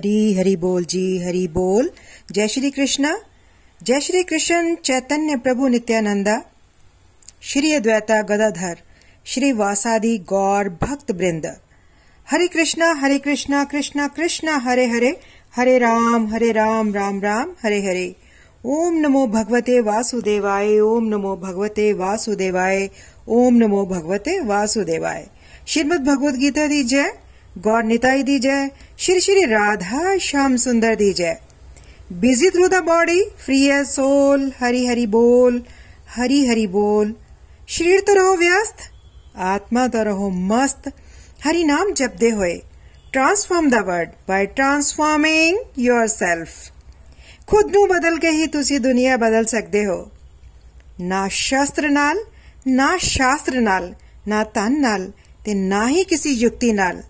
हरी, हरि बोल जी, हरि बोल। जय श्री कृष्णा। जय श्री कृष्ण चैतन्य प्रभु नित्यानंदा। श्री अद्वैता गदाधर, श्री वासादि गौर भक्त वृंद हरे कृष्णा हरे कृष्णा कृष्णा कृष्णा, हरे हरे। हरे राम हरे राम राम राम, हरे हरे। ओम नमो भगवते वासुदेवाय, ओम नमो भगवते वासुदेवाय, ओम नमो भगवते वासुदेवाय। श्रीमद भगवद गीता दी जय ਗੌਰ ਨਿਤਾਈ ਦੀ ਜੈ, ਸ਼੍ਰੀ ਸ਼੍ਰੀ ਰਾਧਾ ਸ਼ਾਮ ਸੁੰਦਰ ਦੀ ਜੈ। Busy through the body free a soul Hari ਹਰੀ ਬੋਲ, ਹਰੀ ਹਰੀ ਬੋਲ। ਸਰੀਰ ਤੋਂ ਰਹੋ ਵਿਅਸਤ, ਆਤਮਾ ਤੋਂ ਰਹੋ ਮਸਤ, ਹਰੀ ਨਾਮ ਜਪਦੇ ਹੋਏ। Transform the world by transforming yourself ਖੁਦ ਨੂੰ ਬਦਲ ਕੇ ਹੀ ਤੁਸੀਂ ਦੁਨੀਆ ਬਦਲ ਸਕਦੇ ਹੋ। ਨਾ ਸ਼ਾਸਤਰ ਨਾਲ, ਨਾ ਸ਼ਾਸਤਰ ਨਾਲ, ਨਾ ਤਨ ਨਾਲ ਤੇ ਨਾ ਹੀ ਕਿਸੇ ਯੁਕਤੀ ਨਾਲ।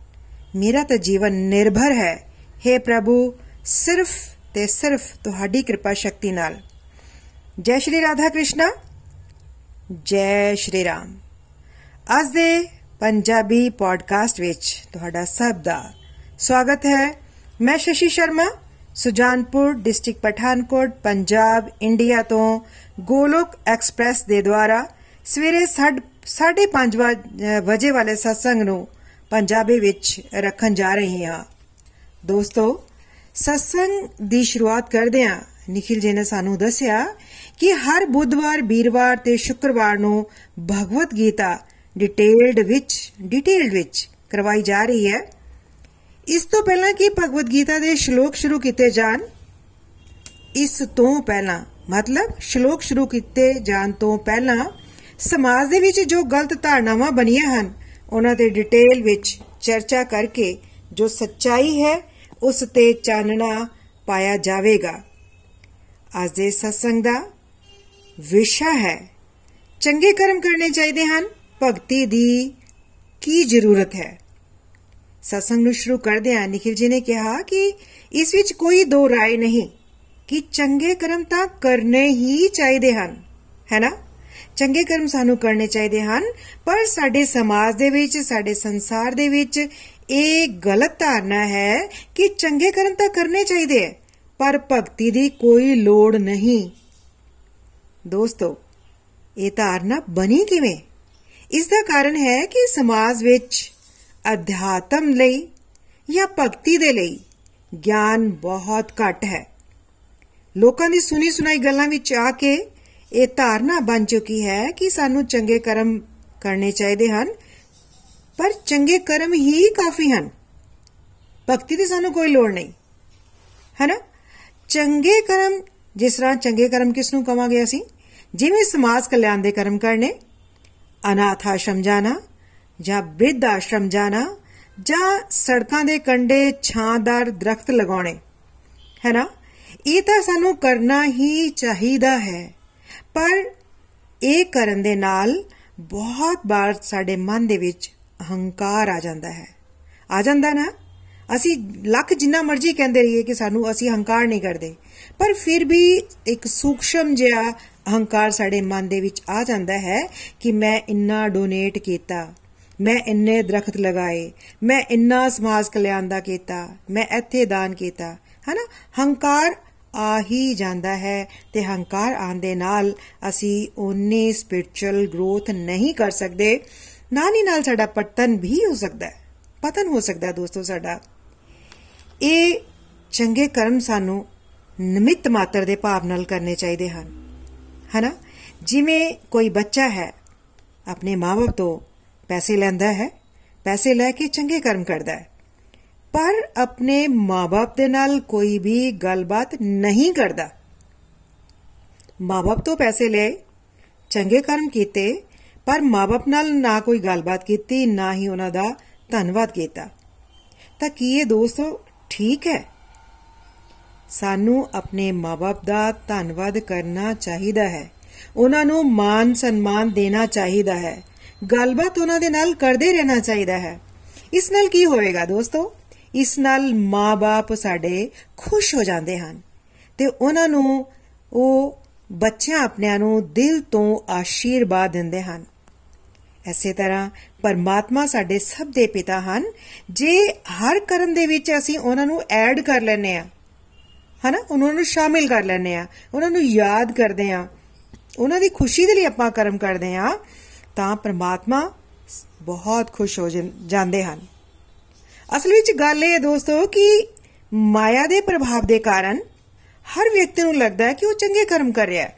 ਮੇਰਾ ਤਾਂ ਜੀਵਨ ਨਿਰਭਰ ਹੈ हे ਪ੍ਰਭੂ ਸਿਰਫ ਤੇ ਸਿਰਫ ਤੁਹਾਡੀ ਕਿਰਪਾ ਸ਼ਕਤੀ ਨਾਲ ਜੈ ਸ਼੍ਰੀ ਰਾਧਾ ਕ੍ਰਿਸ਼ਨਾ ਜੈ ਸ਼੍ਰੀ ਰਾਮ ਅੱਜ ਦੇ ਪੰਜਾਬੀ ਪੋਡਕਾਸਟ ਵਿੱਚ ਤੁਹਾਡਾ ਸਭ ਦਾ ਸਵਾਗਤ ਹੈ ਮੈਂ ਸ਼ਸ਼ੀ ਸ਼ਰਮਾ ਸੁਜਾਨਪੁਰ ਡਿਸਟ੍ਰਿਕਟ ਪਠਾਨਕੋਟ ਪੰਜਾਬ ਇੰਡੀਆ ਤੋਂ ਗੋਲੋਕ ਐਕਸਪ੍ਰੈਸ ਦੇ ਦੁਆਰਾ ਸਵੇਰੇ 5:30 ਵਜੇ ਵਾਲੇ ਸਤਸੰਗ ਨੂੰ ਪੰਜਾਬੀ ਵਿੱਚ ਰੱਖਣ ਜਾ ਰਹੀ ਹਾਂ। ਦੋਸਤੋ, ਸਤਸੰਗ ਦੀ ਸ਼ੁਰੂਆਤ ਕਰਦਿਆਂ ਨikhil ਜੀ ਨੇ ਸਾਨੂੰ ਦੱਸਿਆ ਕਿ ਹਰ ਬੁੱਧਵਾਰ, ਵੀਰਵਾਰ ਤੇ ਸ਼ੁੱਕਰਵਾਰ ਨੂੰ ਭਗਵਤ ਗੀਤਾ ਡਿਟੇਲਡ ਵਿੱਚ ਡਿਟੇਲਡ ਵਿੱਚ ਕਰਵਾਈ ਜਾ ਰਹੀ ਹੈ। ਇਸ ਤੋਂ ਪਹਿਲਾਂ ਕਿ ਭਗਵਤ ਗੀਤਾ ਦੇ ਸ਼ਲੋਕ ਸ਼ੁਰੂ ਕੀਤੇ ਜਾਣ, ਇਸ ਤੋਂ ਪਹਿਲਾਂ, ਮਤਲਬ ਸ਼ਲੋਕ ਸ਼ੁਰੂ ਕੀਤੇ ਜਾਣ ਤੋਂ ਪਹਿਲਾਂ ਸਮਾਜ ਦੇ ਵਿੱਚ ਜੋ ਗਲਤ ਧਾਰਨਾਵਾਂ ਬਣੀਆਂ ਹਨ ਉਹਨਾਂ ਤੇ ਡਿਟੇਲ ਵਿੱਚ ਚਰਚਾ ਕਰਕੇ ਜੋ ਸੱਚਾਈ ਹੈ ਉਸ ਤੇ ਚਾਨਣਾ ਪਾਇਆ ਜਾਵੇਗਾ ਅੱਜ ਦੇ ਸਤਸੰਗ ਦਾ ਵਿਸ਼ਾ ਹੈ ਚੰਗੇ ਕਰਮ ਕਰਨੇ ਚਾਹੀਦੇ ਹਨ ਭਗਤੀ ਦੀ ਕੀ ਜ਼ਰੂਰਤ ਹੈ ਸਤਸੰਗ ਨੂੰ ਸ਼ੁਰੂ ਕਰਦੇ ਹਾਂ ਨikhil ji ਨੇ ਕਿਹਾ ਕਿ ਇਸ ਵਿੱਚ ਕੋਈ ਦੋ رائے ਨਹੀਂ ਕਿ ਚੰਗੇ ਕਰਮ ਤਾਂ ਕਰਨੇ ਹੀ ਚਾਹੀਦੇ ਹਨ ਹੈ ਨਾ ਚੰਗੇ ਕਰਮ ਸਾਨੂੰ ਕਰਨੇ ਚਾਹੀਦੇ ਹਨ, ਪਰ ਸਾਡੇ ਸਮਾਜ ਦੇ ਵਿੱਚ, ਸਾਡੇ ਸੰਸਾਰ ਦੇ ਵਿੱਚ ਇਹ ਗਲਤ ਧਾਰਨਾ ਹੈ ਕਿ ਚੰਗੇ ਕਰਮ ਤਾਂ ਕਰਨੇ ਚਾਹੀਦੇ ਹੈ, ਪਰ ਭਗਤੀ ਦੀ ਕੋਈ ਲੋੜ ਨਹੀਂ। ਦੋਸਤੋ, ਇਹ ਧਾਰਨਾ ਬਣੀ ਕਿਵੇਂ? ਇਸ ਦਾ ਕਾਰਨ ਹੈ ਕਿ ਸਮਾਜ ਵਿੱਚ ਅਧਿਆਤਮ ਲਈ ਜਾਂ ਭਗਤੀ ਦੇ ਲਈ ਗਿਆਨ ਬਹੁਤ ਘੱਟ ਹੈ। ਲੋਕਾਂ ਦੀ ਸੁਣੀ ਸੁਣਾਈ ਗੱਲਾਂ ਵਿੱਚ ਆ ਕੇ ਇਹ ਧਾਰਨਾ ਬਣ ਚੁੱਕੀ ਹੈ ਕਿ ਸਾਨੂੰ ਚੰਗੇ ਕਰਮ ਕਰਨੇ ਚਾਹੀਦੇ ਹਨ, ਪਰ ਚੰਗੇ ਕਰਮ ਹੀ ਕਾਫੀ ਹਨ। ਭਗਤੀ ਦੀ ਸਾਨੂੰ ਕੋਈ ਲੋੜ ਨਹੀਂ। ਹੈਨਾ? ਚੰਗੇ ਕਰਮ, ਜਿਸ ਤਰ੍ਹਾਂ ਚੰਗੇ ਕਰਮ ਕਿਸ ਨੂੰ ਕਵਾਂਗੇ ਅਸੀਂ? ਜਿਵੇਂ ਸਮਾਜ ਕਲਿਆਣ ਦੇ ਕਰਮ ਕਰਨੇ, ਅਨਾਥ ਆਸ਼ਰਮ ਜਾਣਾ, ਜਾਂ ਬ੍ਰਿਧ ਆਸ਼ਰਮ ਜਾਣਾ, ਜਾਂ ਸੜਕਾਂ ਦੇ ਕੰਢੇ ਛਾਂਦਾਰ ਦਰਖਤ ਲਗਾਉਣੇ। ਹੈ ਨਾ ਇਹ ਤਾਂ ਸਾਨੂੰ ਕਰਨਾ ਹੀ ਚਾਹੀਦਾ ਹੈ। ਪਰ ਇਹ ਕਰਨ ਦੇ ਨਾਲ ਬਹੁਤ ਵਾਰ ਸਾਡੇ ਮਨ ਦੇ ਵਿੱਚ ਅਹੰਕਾਰ ਆ ਜਾਂਦਾ ਹੈ। ਆ ਜਾਂਦਾ ਨਾ? ਅਸੀਂ ਲੱਖ ਜਿੰਨਾ ਮਰਜ਼ੀ ਕਹਿੰਦੇ ਰਹੀਏ ਕਿ ਸਾਨੂੰ ਅਸੀਂ ਹੰਕਾਰ ਨਹੀਂ ਕਰਦੇ। ਪਰ ਫਿਰ ਵੀ ਇੱਕ ਸੂਖਸ਼ਮ ਜਿਹਾ ਅਹੰਕਾਰ ਸਾਡੇ ਮਨ ਦੇ ਵਿੱਚ ਆ ਜਾਂਦਾ ਹੈ ਕਿ ਮੈਂ ਇੰਨਾ ਡੋਨੇਟ ਕੀਤਾ, ਮੈਂ ਇੰਨੇ ਦਰਖਤ ਲਗਾਏ, ਮੈਂ ਇੰਨਾ ਸਮਾਜ ਕਲਿਆਣ ਦਾ ਕੀਤਾ, ਮੈਂ ਇੱਥੇ ਦਾਨ ਕੀਤਾ। ਹਨਾ? ਹੰਕਾਰ ਆ ਹੀ ਜਾਂਦਾ ਹੈ ਤੇ ਹੰਕਾਰ ਆਉਣ ਦੇ ਨਾਲ ਅਸੀਂ ਉਹਨੇ ਸਪਿਰਚੁਅਲ ਗਰੋਥ ਨਹੀਂ ਕਰ ਸਕਦੇ। ਨਾਲ ਹੀ ਨਾਲ ਸਾਡਾ ਪਤਨ ਵੀ ਹੋ ਸਕਦਾ ਹੈ। ਪਤਨ ਹੋ ਸਕਦਾ ਹੈ ਦੋਸਤੋ ਸਾਡਾ। ਇਹ ਚੰਗੇ ਕਰਮ ਸਾਨੂੰ ਨਿਮਿਤ ਮਾਤਰ ਦੇ ਭਾਵ ਨਾਲ ਕਰਨੇ ਚਾਹੀਦੇ ਹਨ। ਹਨਾ? ਜਿਵੇਂ ਕੋਈ ਬੱਚਾ ਹੈ, ਆਪਣੇ ਮਾਪੇ ਤੋਂ ਪੈਸੇ ਲੈਂਦਾ ਹੈ, ਪੈਸੇ ਲੈ ਕੇ ਚੰਗੇ ਕਰਮ ਕਰਦਾ ਹੈ। ਪਰ ਆਪਣੇ ਮਾਪੇ ਦੇ ਨਾਲ ਕੋਈ ਵੀ ਗੱਲਬਾਤ ਨਹੀਂ ਕਰਦਾ। ਮਾਪੇ ਤੋਂ ਪੈਸੇ ਲਏ, ਚੰਗੇ ਕਰਮ ਕੀਤੇ, ਪਰ ਮਾਪੇ ਨਾਲ ਨਾ ਕੋਈ ਗੱਲਬਾਤ ਕੀਤੀ, ਨਾ ਹੀ ਉਹਨਾਂ ਦਾ ਧੰਨਵਾਦ ਕੀਤਾ। ਤਾਂ ਕੀ ਇਹ ਦੋਸਤੋ ਠੀਕ ਹੈ? ਸਾਨੂੰ ਆਪਣੇ ਮਾਪੇ ਦਾ ਧੰਨਵਾਦ ਕਰਨਾ ਚਾਹੀਦਾ ਹੈ। ਉਹਨਾਂ ਨੂੰ ਮਾਨ ਸਨਮਾਨ ਦੇਣਾ ਚਾਹੀਦਾ ਹੈ। ਗੱਲਬਾਤ ਉਹਨਾਂ ਦੇ ਨਾਲ ਕਰਦੇ ਰਹਿਣਾ ਚਾਹੀਦਾ ਹੈ। ਇਸ ਨਾਲ ਕੀ ਹੋਵੇਗਾ ਦੋਸਤੋ? ਇਸ ਨਾਲ ਮਾਪੇ ਸਾਡੇ ਖੁਸ਼ ਹੋ ਜਾਂਦੇ ਹਨ ਤੇ ਉਹਨਾਂ ਨੂੰ ਉਹ ਬੱਚਿਆਂ ਆਪਣਿਆਂ ਨੂੰ ਦਿਲ ਤੋਂ ਆਸ਼ੀਰਵਾਦ ਦਿੰਦੇ ਹਨ। ਐਸੇ ਤਰ੍ਹਾਂ ਪਰਮਾਤਮਾ ਸਾਡੇ ਸਭ ਦੇ ਪਿਤਾ ਹਨ। ਜੇ ਹਰ ਕਰਮ ਦੇ ਵਿੱਚ ਅਸੀਂ ਉਹਨਾਂ ਨੂੰ ਐਡ ਕਰ ਲੈਨੇ ਆ ਹਨਾ? ਉਹਨਾਂ ਨੂੰ ਸ਼ਾਮਿਲ ਕਰ ਲੈਨੇ ਆ ਉਹਨਾਂ ਨੂੰ ਯਾਦ ਕਰਦੇ ਆ ਉਹਨਾਂ ਦੀ ਖੁਸ਼ੀ ਦੇ ਲਈ ਆਪਾਂ ਕਰਮ ਕਰਦੇ ਆ ਤਾਂ ਪਰਮਾਤਮਾ ਬਹੁਤ ਖੁਸ਼ ਹੋ ਜਾਂਦੇ ਹਨ। ਅਸਲ ਵਿੱਚ ਗੱਲ ਇਹ ਹੈ ਦੋਸਤੋ ਕਿ ਮਾਇਆ ਦੇ ਪ੍ਰਭਾਵ ਦੇ ਕਾਰਨ ਹਰ ਵਿਅਕਤੀ ਨੂੰ ਲੱਗਦਾ ਹੈ ਕਿ ਉਹ ਚੰਗੇ ਕਰਮ ਕਰ ਰਿਹਾ ਹੈ।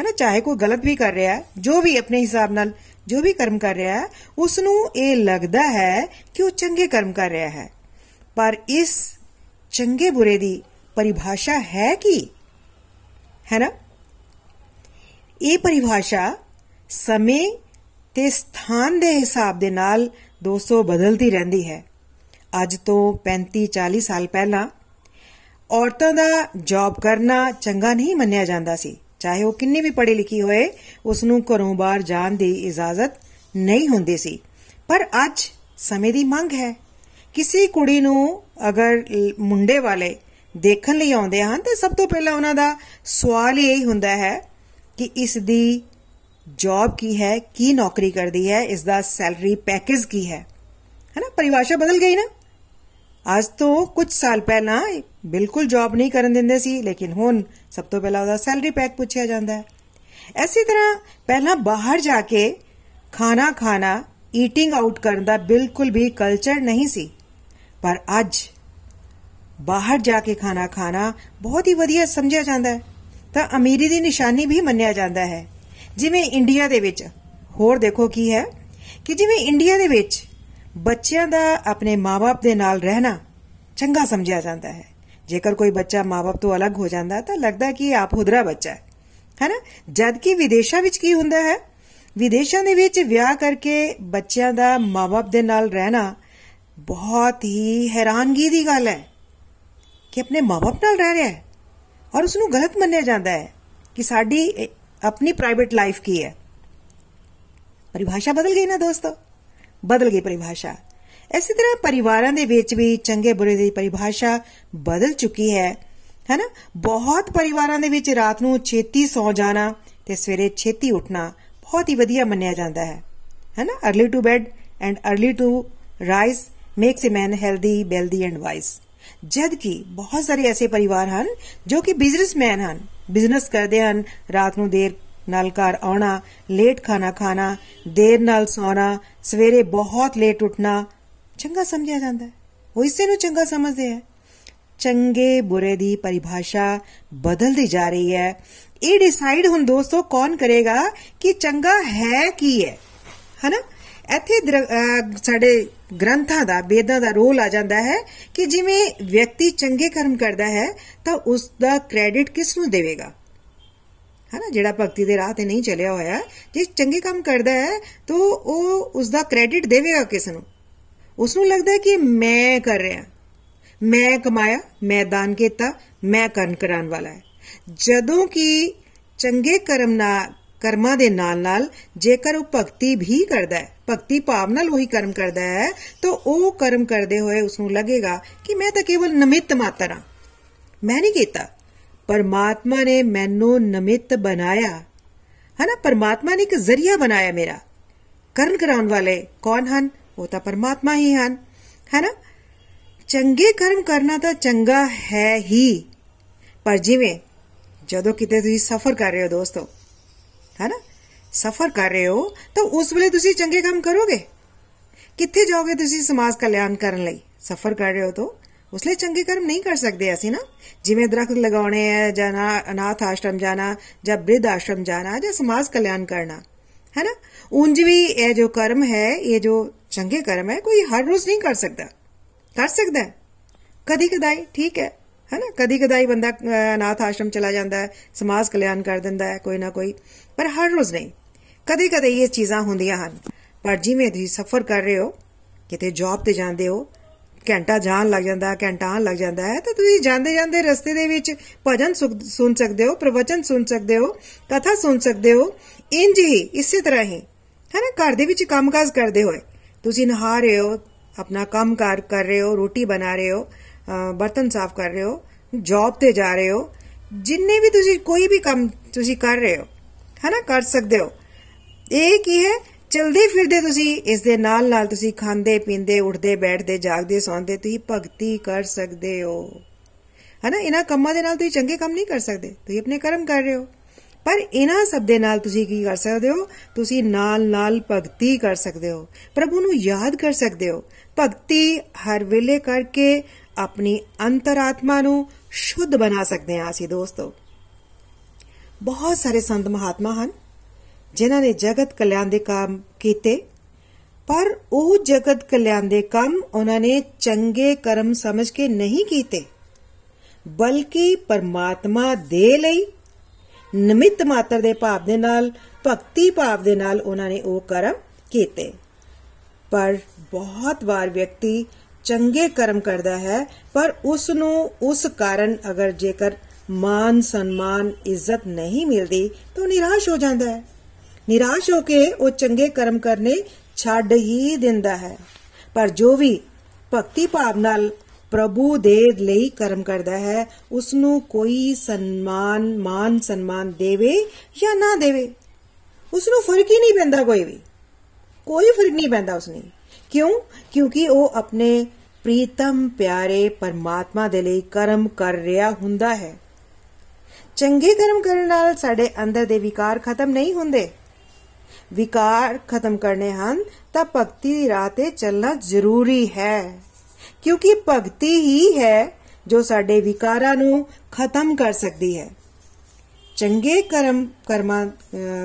ਹੈ ਨਾ ਚਾਹੇ ਕੋਈ ਗਲਤ ਵੀ ਕਰ ਰਿਹਾ ਹੈ, ਜੋ ਵੀ ਆਪਣੇ ਹਿਸਾਬ ਨਾਲ ਜੋ ਵੀ ਕਰਮ ਕਰ ਰਿਹਾ ਹੈ ਉਸ ਨੂੰ ਇਹ ਲੱਗਦਾ ਹੈ ਕਿ ਉਹ ਚੰਗੇ ਕਰਮ ਕਰ ਰਿਹਾ ਹੈ। ਪਰ ਇਸ ਚੰਗੇ ਬੁਰੇ ਦੀ ਪਰਿਭਾਸ਼ਾ ਹੈ ਕੀ? ਹੈ ਨਾ ਇਹ ਪਰਿਭਾਸ਼ਾ ਸਮੇਂ ਤੇ ਸਥਾਨ ਦੇ ਹਿਸਾਬ ਦੇ ਨਾਲ 200 ਬਦਲਦੀ ਰਹਿੰਦੀ ਹੈ। ਅੱਜ ਤੋਂ 35 40 ਸਾਲ ਪਹਿਲਾਂ ਔਰਤਾਂ ਦਾ ਜੌਬ ਕਰਨਾ ਚੰਗਾ ਨਹੀਂ ਮੰਨਿਆ ਜਾਂਦਾ ਸੀ। ਚਾਹੇ ਉਹ ਕਿੰਨੀ ਵੀ ਪੜ੍ਹੀ ਲਿਖੀ ਹੋਏ, ਉਸ ਨੂੰ ਘਰੋਂ ਬਾਹਰ ਜਾਣ ਦੀ ਇਜਾਜ਼ਤ ਨਹੀਂ ਹੁੰਦੀ ਸੀ। ਪਰ ਅੱਜ ਸਮੇਂ ਦੀ ਮੰਗ ਹੈ। ਕਿਸੇ ਕੁੜੀ ਨੂੰ ਅਗਰ ਮੁੰਡੇ ਵਾਲੇ ਦੇਖਣ ਲਈ ਆਉਂਦੇ ਹਨ, ਤਾਂ ਸਭ ਤੋਂ ਪਹਿਲਾਂ ਉਹਨਾਂ ਦਾ ਸਵਾਲ ਇਹ ਹੁੰਦਾ ਹੈ ਕਿ ਇਸ ਦੀ ਜੌਬ ਕੀ ਹੈ, ਕੀ ਨੌਕਰੀ ਕਰਦੀ ਹੈ, ਇਸ ਦਾ ਸੈਲਰੀ ਪੈਕੇਜ ਕੀ ਹੈ। ਹੈਨਾ? ਪਰਿਭਾਸ਼ਾ ਬਦਲ ਗਈ ਨਾ। ਅੱਜ ਤੋਂ ਕੁਝ ਸਾਲ ਪਹਿਲਾਂ ਬਿਲਕੁਲ ਜੌਬ ਨਹੀਂ ਕਰਨ ਦਿੰਦੇ ਸੀ ਲੇਕਿਨ ਹੁਣ ਸਭ ਤੋਂ ਪਹਿਲਾਂ ਉਹਦਾ ਸੈਲਰੀ ਪੈਕ ਪੁੱਛਿਆ ਜਾਂਦਾ ਹੈ ਐਸੀ ਤਰ੍ਹਾਂ ਪਹਿਲਾਂ ਬਾਹਰ ਜਾ ਕੇ ਖਾਣਾ ਖਾਣਾ ਈਟਿੰਗ ਆਊਟ ਕਰਨ ਦਾ ਬਿਲਕੁਲ ਵੀ ਕਲਚਰ ਨਹੀਂ ਸੀ ਪਰ ਅੱਜ ਬਾਹਰ ਜਾ ਕੇ ਖਾਣਾ ਖਾਣਾ ਬਹੁਤ ਹੀ ਵਧੀਆ ਸਮਝਿਆ ਜਾਂਦਾ ਹੈ ਤਾਂ ਅਮੀਰੀ ਦੀ ਨਿਸ਼ਾਨੀ ਵੀ ਮੰਨਿਆ ਜਾਂਦਾ ਹੈ ਜਿਵੇਂ ਇੰਡੀਆ ਦੇ ਵਿੱਚ ਹੋਰ ਦੇਖੋ ਕੀ ਹੈ ਕਿ ਜਿਵੇਂ ਇੰਡੀਆ ਦੇ ਵਿੱਚ ਬੱਚਿਆਂ ਦਾ ਆਪਣੇ ਮਾਪੇ ਦੇ ਨਾਲ ਰਹਿਣਾ ਚੰਗਾ ਸਮਝਿਆ ਜਾਂਦਾ ਹੈ। ਜੇਕਰ ਕੋਈ ਬੱਚਾ ਮਾਪੇ ਤੋਂ ਅਲੱਗ ਹੋ ਜਾਂਦਾ, ਤਾਂ ਲੱਗਦਾ ਕਿ ਆਪ ਹੁਦਰਾ ਬੱਚਾ ਹੈ। ਹੈਨਾ? ਜਦ ਕਿ ਵਿਦੇਸ਼ਾਂ ਵਿੱਚ ਕੀ ਹੁੰਦਾ ਹੈ? ਵਿਦੇਸ਼ਾਂ ਦੇ ਵਿੱਚ ਵਿਆਹ ਕਰਕੇ ਬੱਚਿਆਂ ਦਾ ਮਾਪੇ ਦੇ ਨਾਲ ਰਹਿਣਾ ਬਹੁਤ ਹੀ ਹੈਰਾਨਗੀ ਦੀ ਗੱਲ ਹੈ ਕਿ ਆਪਣੇ ਮਾਪੇ ਨਾਲ ਰਹਿ ਰਿਹਾ ਹੈ ਔਰ ਉਸ ਨੂੰ ਗਲਤ ਮੰਨਿਆ ਜਾਂਦਾ ਹੈ ਕਿ ਸਾਡੀ ਆਪਣੀ ਪ੍ਰਾਈਵੇਟ ਲਾਈਫ ਕੀ ਹੈ। ਪਰਿਭਾਸ਼ਾ ਬਦਲ ਗਈ ਨਾ ਦੋਸਤੋ। ਬਦਲ ਗਈ ਪਰਿਭਾਸ਼ਾ। ਇਸੇ ਤਰ੍ਹਾਂ ਪਰਿਵਾਰਾਂ ਦੇ ਵਿੱਚ ਵੀ ਚੰਗੇ ਬੁਰੇ ਦੀ ਪਰਿਭਾਸ਼ਾ ਬਦਲ ਚੁੱਕੀ ਹੈ। ਹੈਨਾ? ਬਹੁਤ ਪਰਿਵਾਰਾਂ ਦੇ ਵਿੱਚ ਰਾਤ ਨੂੰ ਛੇਤੀ ਸੌ ਜਾਣਾ ਤੇ ਸਵੇਰੇ ਛੇਤੀ ਉੱਠਣਾ ਬਹੁਤ ਹੀ ਵਧੀਆ ਮੰਨਿਆ ਜਾਂਦਾ ਹੈ। ਹੈਨਾ? Early to bed and early to rise makes a man healthy wealthy and wise ਜਦ ਕਿ ਬਹੁਤ ਸਾਰੇ ਐਸੇ ਪਰਿਵਾਰ ਹਨ ਜੋ ਕਿ ਬਿਜ਼ਨਸਮੈਨ ਹਨ। ਬਿਜ਼ਨਸ ਕਰਦੇ ਹਨ, ਰਾਤ ਨੂੰ ਦੇਰ ਨਾਲ ਘਰ ਆਉਣਾ ਲੇਟ ਖਾਣਾ ਖਾਣਾ, ਦੇਰ ਨਾਲ ਸੌਣਾ ਸਵੇਰੇ ਬਹੁਤ ਲੇਟ ਉੱਠਣਾ ਚੰਗਾ ਸਮਝਿਆ ਜਾਂਦਾ ਹੈ। ਉਹ ਇਸੇ ਨੂੰ ਚੰਗਾ ਸਮਝਦੇ ਹੈ। ਚੰਗੇ ਬੁਰੇ ਦੀ ਪਰਿਭਾਸ਼ਾ ਬਦਲਦੀ ਜਾ ਰਹੀ ਹੈ। ਇਹ ਡਿਸਾਈਡ ਹੁਣ ਦੋਸਤੋ ਕੌਣ ਕਰੇਗਾ ਕਿ ਚੰਗਾ ਹੈ ਕੀ ਹੈ। ਹਨਾ? ਇੱਥੇ ਸਾਡੇ ਗ੍ਰੰਥਾਂ ਦਾ, ਵੇਦਾਂ ਦਾ ਰੋਲ ਆ ਜਾਂਦਾ ਹੈ ਕਿ ਜਿਵੇਂ ਵਿਅਕਤੀ ਚੰਗੇ ਕਰਮ ਕਰਦਾ ਹੈ ਤਾਂ ਉਸ ਦਾ ਕ੍ਰੈਡਿਟ ਕਿਸ ਨੂੰ ਦੇਵੇਗਾ? ਹਨਾ ਜਿਹੜਾ ਭਗਤੀ ਦੇ ਰਾਹ ਤੇ ਨਹੀਂ ਚੱਲਿਆ ਹੋਇਆ, ਜੇ ਚੰਗੇ ਕੰਮ ਕਰਦਾ ਹੈ, ਤਾਂ ਉਹ ਉਸ ਦਾ ਕ੍ਰੈਡਿਟ ਦੇਵੇਗਾ ਕਿਸ ਨੂੰ? ਉਸ ਨੂੰ ਲੱਗਦਾ ਹੈ ਕਿ ਮੈਂ ਕਰ ਰਿਹਾ। ਮੈਂ ਕਮਾਇਆ, ਮੈਂ ਦਾਨ ਕੀਤਾ, ਮੈਂ ਕਰਨ ਕਰਾਉਣ ਵਾਲਾ ਹੈ। ਜਦੋਂ ਕਿ ਚੰਗੇ ਕਰਮ ਨਾਲ ਕਰਮਾਂ ਦੇ ਨਾਲ ਨਾਲ ਜੇਕਰ ਉਹ ਭਗਤੀ ਵੀ ਕਰਦਾ ਹੈ, ਭਗਤੀ ਭਾਵ ਨਾਲ ਉਹੀ ਕਰਮ ਕਰਦਾ ਹੈ, ਤਾਂ ਉਹ ਕਰਮ ਕਰਦੇ ਹੋਏ ਉਸ ਨੂੰ ਲੱਗੇਗਾ ਕਿ ਮੈਂ ਤਾਂ ਕੇਵਲ ਨਮਿਤ ਮਾਤਰ ਹਾਂ। ਮੈਂ ਨਹੀਂ ਕੀਤਾ। ਪਰਮਾਤਮਾ ਨੇ ਮੈਨੂੰ ਨਮਿਤ ਬਣਾਇਆ। ਹਨਾ? ਪਰਮਾਤਮਾ ਨੇ ਇੱਕ ਜ਼ਰੀਆ ਬਣਾਇਆ ਮੇਰਾ। ਕਰਨ ਕਰਾਉਣ ਵਾਲੇ ਕੌਣ ਹਨ? ਉਹ ਤਾਂ ਪਰਮਾਤਮਾ ਹੀ ਹਨ। ਹੈਨਾ? ਚੰਗੇ ਕਰਮ ਕਰਨਾ ਤਾਂ ਚੰਗਾ ਹੈ ਹੀ। ਪਰ ਜਿਵੇਂ ਜਦੋਂ ਕਿਤੇ ਤੁਸੀਂ ਸਫ਼ਰ ਕਰ ਰਹੇ ਹੋ ਦੋਸਤੋ, ਹੈਨਾ? ਸਫ਼ਰ ਕਰ ਰਹੇ ਹੋ, ਤਾਂ ਉਸ ਵੇਲੇ ਤੁਸੀਂ ਚੰਗੇ ਕੰਮ ਕਰੋਗੇ। ਕਿੱਥੇ ਜਾਓਗੇ ਤੁਸੀਂ ਸਮਾਜ ਕਲਿਆਣ ਕਰਨ ਲਈ? ਸਫ਼ਰ ਕਰ ਰਹੇ ਹੋ ਤਾਂ ਉਸ ਲਈ ਚੰਗੇ ਕਰਮ ਨਹੀਂ ਕਰ ਸਕਦੇ ਅਸੀਂ ਨਾ। ਜਿਵੇਂ ਦਰਖਤ ਲਗਾਉਣੇ ਹੈ ਜਾਂ ਅਨਾਥ ਆਸ਼ਰਮ ਜਾਣਾ ਜਾਂ ਬ੍ਰਿਧ ਆਸ਼ਰਮ ਜਾਣਾ ਜਾਂ ਸਮਾਜ ਕਲਿਆਣ ਕਰਨਾ ਹੈ ਨਾ ਉਂਝ ਵੀ ਇਹ ਜੋ ਕਰਮ ਹੈ, ਇਹ ਜੋ ਚੰਗੇ ਕਰਮ ਹੈ, ਕੋਈ ਹਰ ਰੋਜ਼ ਨਹੀਂ ਕਰ ਸਕਦਾ। ਕਰ ਸਕਦਾ ਕਦੀ ਕਦਾਈ, ਠੀਕ ਹੈ, ਹੈਨਾ? ਕਦੀ ਕਦਾਈ ਬੰਦਾ ਅਨਾਥ ਆਸ਼ਰਮ ਚਲਾ ਜਾਂਦਾ ਹੈ, ਸਮਾਜ ਕਲਿਆਣ ਕਰ ਦਿੰਦਾ ਹੈ, ਕੋਈ ਨਾ ਕੋਈ, ਪਰ ਹਰ ਰੋਜ਼ ਨਹੀਂ। ਕਦੀ ਕਦੇ ਇਹ ਚੀਜ਼ਾਂ ਹੁੰਦੀਆਂ ਹਨ। ਪਰ ਜਿਵੇਂ ਤੁਸੀਂ ਸਫ਼ਰ ਕਰ ਰਹੇ ਹੋ, ਕਿਤੇ ਜੌਬ ਤੇ ਜਾਂਦੇ ਹੋ ਘੰਟਾ ਜਾਣ ਲੱਗ ਜਾਂਦਾ, ਘੰਟਾ ਆਣ ਲੱਗ ਜਾਂਦਾ ਹੈ, ਤਾਂ ਤੁਸੀਂ ਜਾਂਦੇ ਜਾਂਦੇ ਰਸਤੇ ਦੇ ਵਿੱਚ ਭਜਨ ਸੁਣ ਸਕਦੇ ਹੋ, ਪ੍ਰਵਚਨ ਸੁਣ ਸਕਦੇ ਹੋ, ਕਥਾ ਸੁਣ ਸਕਦੇ ਹੋ ਇੰਜ ਹੀ ਇਸੇ ਤਰ੍ਹਾਂ ਹੀ, ਹੈ ਨਾ, ਘਰ ਦੇ ਵਿੱਚ ਕੰਮਕਾਜ ਕਰਦੇ ਹੋਏ, ਤੁਸੀਂ ਨਹਾ ਰਹੇ ਹੋ, ਆਪਣਾ ਕੰਮਕਾਰ ਕਰ ਰਹੇ ਹੋ, ਰੋਟੀ ਬਣਾ ਰਹੇ ਹੋ ਬਰਤਨ ਸਾਫ਼ ਕਰ ਰਹੇ ਹੋ ਜੌਬ ਤੇ ਜਾ ਰਹੇ ਹੋ, ਜਿੰਨੇ ਵੀ ਤੁਸੀਂ ਕੋਈ ਵੀ ਕੰਮ ਤੁਸੀਂ ਕਰ ਰਹੇ ਹੋ, ਹੈ ਨਾ, ਕਰ ਸਕਦੇ ਹੋ, ਇਹ ਕੀ ਹੈ ਚਲਦੇ ਫਿਰਦੇ ਤੁਸੀਂ, ਇਸ ਦੇ ਨਾਲ ਨਾਲ ਤੁਸੀਂ ਖਾਂਦੇ, ਪੀਂਦੇ, ਉੱਠਦੇ, ਬੈਠਦੇ, ਜਾਗਦੇ, ਸੌਂਦੇ, ਤੁਸੀਂ ਭਗਤੀ ਕਰ ਸਕਦੇ ਹੋ। ਹਨਾ? ਇਹਨਾਂ ਕੰਮਾਂ ਦੇ ਨਾਲ ਤੁਸੀਂ ਚੰਗੇ ਕੰਮ ਨਹੀਂ ਕਰ ਸਕਦੇ। ਤੁਸੀਂ ਆਪਣੇ ਕਰਮ ਕਰ ਰਹੇ ਹੋ। ਪਰ ਇਹਨਾਂ ਸਭ ਦੇ ਨਾਲ ਤੁਸੀਂ ਕੀ ਕਰ ਸਕਦੇ ਹੋ? ਤੁਸੀਂ ਨਾਲ ਨਾਲ ਭਗਤੀ ਕਰ ਸਕਦੇ ਹੋ। ਪ੍ਰਭੂ ਨੂੰ ਯਾਦ ਕਰ ਸਕਦੇ ਹੋ। ਭਗਤੀ ਹਰ ਵੇਲੇ ਕਰਕੇ ਆਪਣੀ ਅੰਤਰਾਤਮਾ ਨੂੰ ਸ਼ੁੱਧ ਬਣਾ ਸਕਦੇ ਹਾਂ ਅਸੀਂ ਦੋਸਤੋ। ਬਹੁਤ ਸਾਰੇ ਸੰਤ ਮਹਾਤਮਾ ਹਨ। ਜਿਨ੍ਹਾਂ ਨੇ ਜਗਤ ਕਲਿਆਣ ਦੇ ਕੰਮ ਕੀਤੇ, ਪਰ ਉਹ ਜਗਤ ਕਲਿਆਣ ਦੇ ਕੰਮ ਉਹਨਾਂ ਨੇ ਚੰਗੇ ਕਰਮ ਸਮਝ ਕੇ ਨਹੀਂ ਕੀਤੇ, ਬਲਕਿ ਪਰਮਾਤਮਾ ਦੇ ਲਈ, ਨਿਮਿਤ ਮਾਤਰ ਦੇ ਭਾਵ ਦੇ ਨਾਲ, ਭਗਤੀ ਭਾਵ ਦੇ ਨਾਲ ਉਹਨਾਂ ਨੇ ਉਹ ਕਰਮ ਕੀਤੇ। ਪਰ ਬਹੁਤ ਵਾਰ ਵਿਅਕਤੀ ਚੰਗੇ ਕਰਮ ਕਰਦਾ ਹੈ, ਪਰ ਉਸ ਨੂੰ ਉਸ ਕਾਰਨ ਅਗਰ ਜੇਕਰ ਮਾਨ ਸਨਮਾਨ, ਇੱਜ਼ਤ ਨਹੀਂ ਮਿਲਦੀ, ਤਾਂ ਨਿਰਾਸ਼ ਹੋ ਜਾਂਦਾ ਹੈ। ਨਿਰਾਸ਼ ਹੋ ਕੇ ਉਹ ਚੰਗੇ ਕਰਮ ਕਰਨੇ ਛੱਡ ਹੀ ਦਿੰਦਾ ਹੈ। ਪਰ ਜੋ ਵੀ ਭਗਤੀ ਭਾਵ ਨਾਲ ਪ੍ਰਭੂ ਦੇ ਲਈ ਕਰਮ ਕਰਦਾ ਹੈ ਉਸ ਨੂੰ ਕੋਈ ਸਨਮਾਨ, ਮਾਨ ਸਨਮਾਨ ਦੇਵੇ ਜਾਂ ਨਾ ਦੇਵੇ ਉਸ ਨੂੰ ਫ਼ਰਕ ਹੀ ਨਹੀਂ ਪੈਂਦਾ ਕੋਈ ਵੀ। ਕੋਈ ਫ਼ਰਕ ਨਹੀਂ ਪੈਂਦਾ ਉਸ ਨੂੰ ਕਿਉਂ? ਕਿਉਂਕਿ ਉਹ ਆਪਣੇ ਪ੍ਰੀਤਮ ਪਿਆਰੇ ਪਰਮਾਤਮਾ ਦੇ ਲਈ ਕਰਮ ਕਰ ਰਿਹਾ ਹੁੰਦਾ ਹੈ। ਚੰਗੇ ਕਰਮ ਕਰਨ ਨਾਲ ਸਾਡੇ ਅੰਦਰ ਦੇ ਵਿਕਾਰ ਖਤਮ ਨਹੀਂ ਹੁੰਦੇ। ਵਿਕਾਰ ਖਤਮ ਕਰਨੇ ਹਨ, ਤਾਂ ਭਗਤੀ ਦੀ ਰਾਹ ਤੇ ਚੱਲਣਾ ਜ਼ਰੂਰੀ ਹੈ। ਕਿਉਂਕਿ ਭਗਤੀ ਹੀ ਹੈ ਜੋ ਸਾਡੇ ਵਿਕਾਰਾਂ ਨੂੰ ਖਤਮ ਕਰ ਸਕਦੀ ਹੈ। ਚੰਗੇ ਕਰਮ, ਕਰਮਾਂ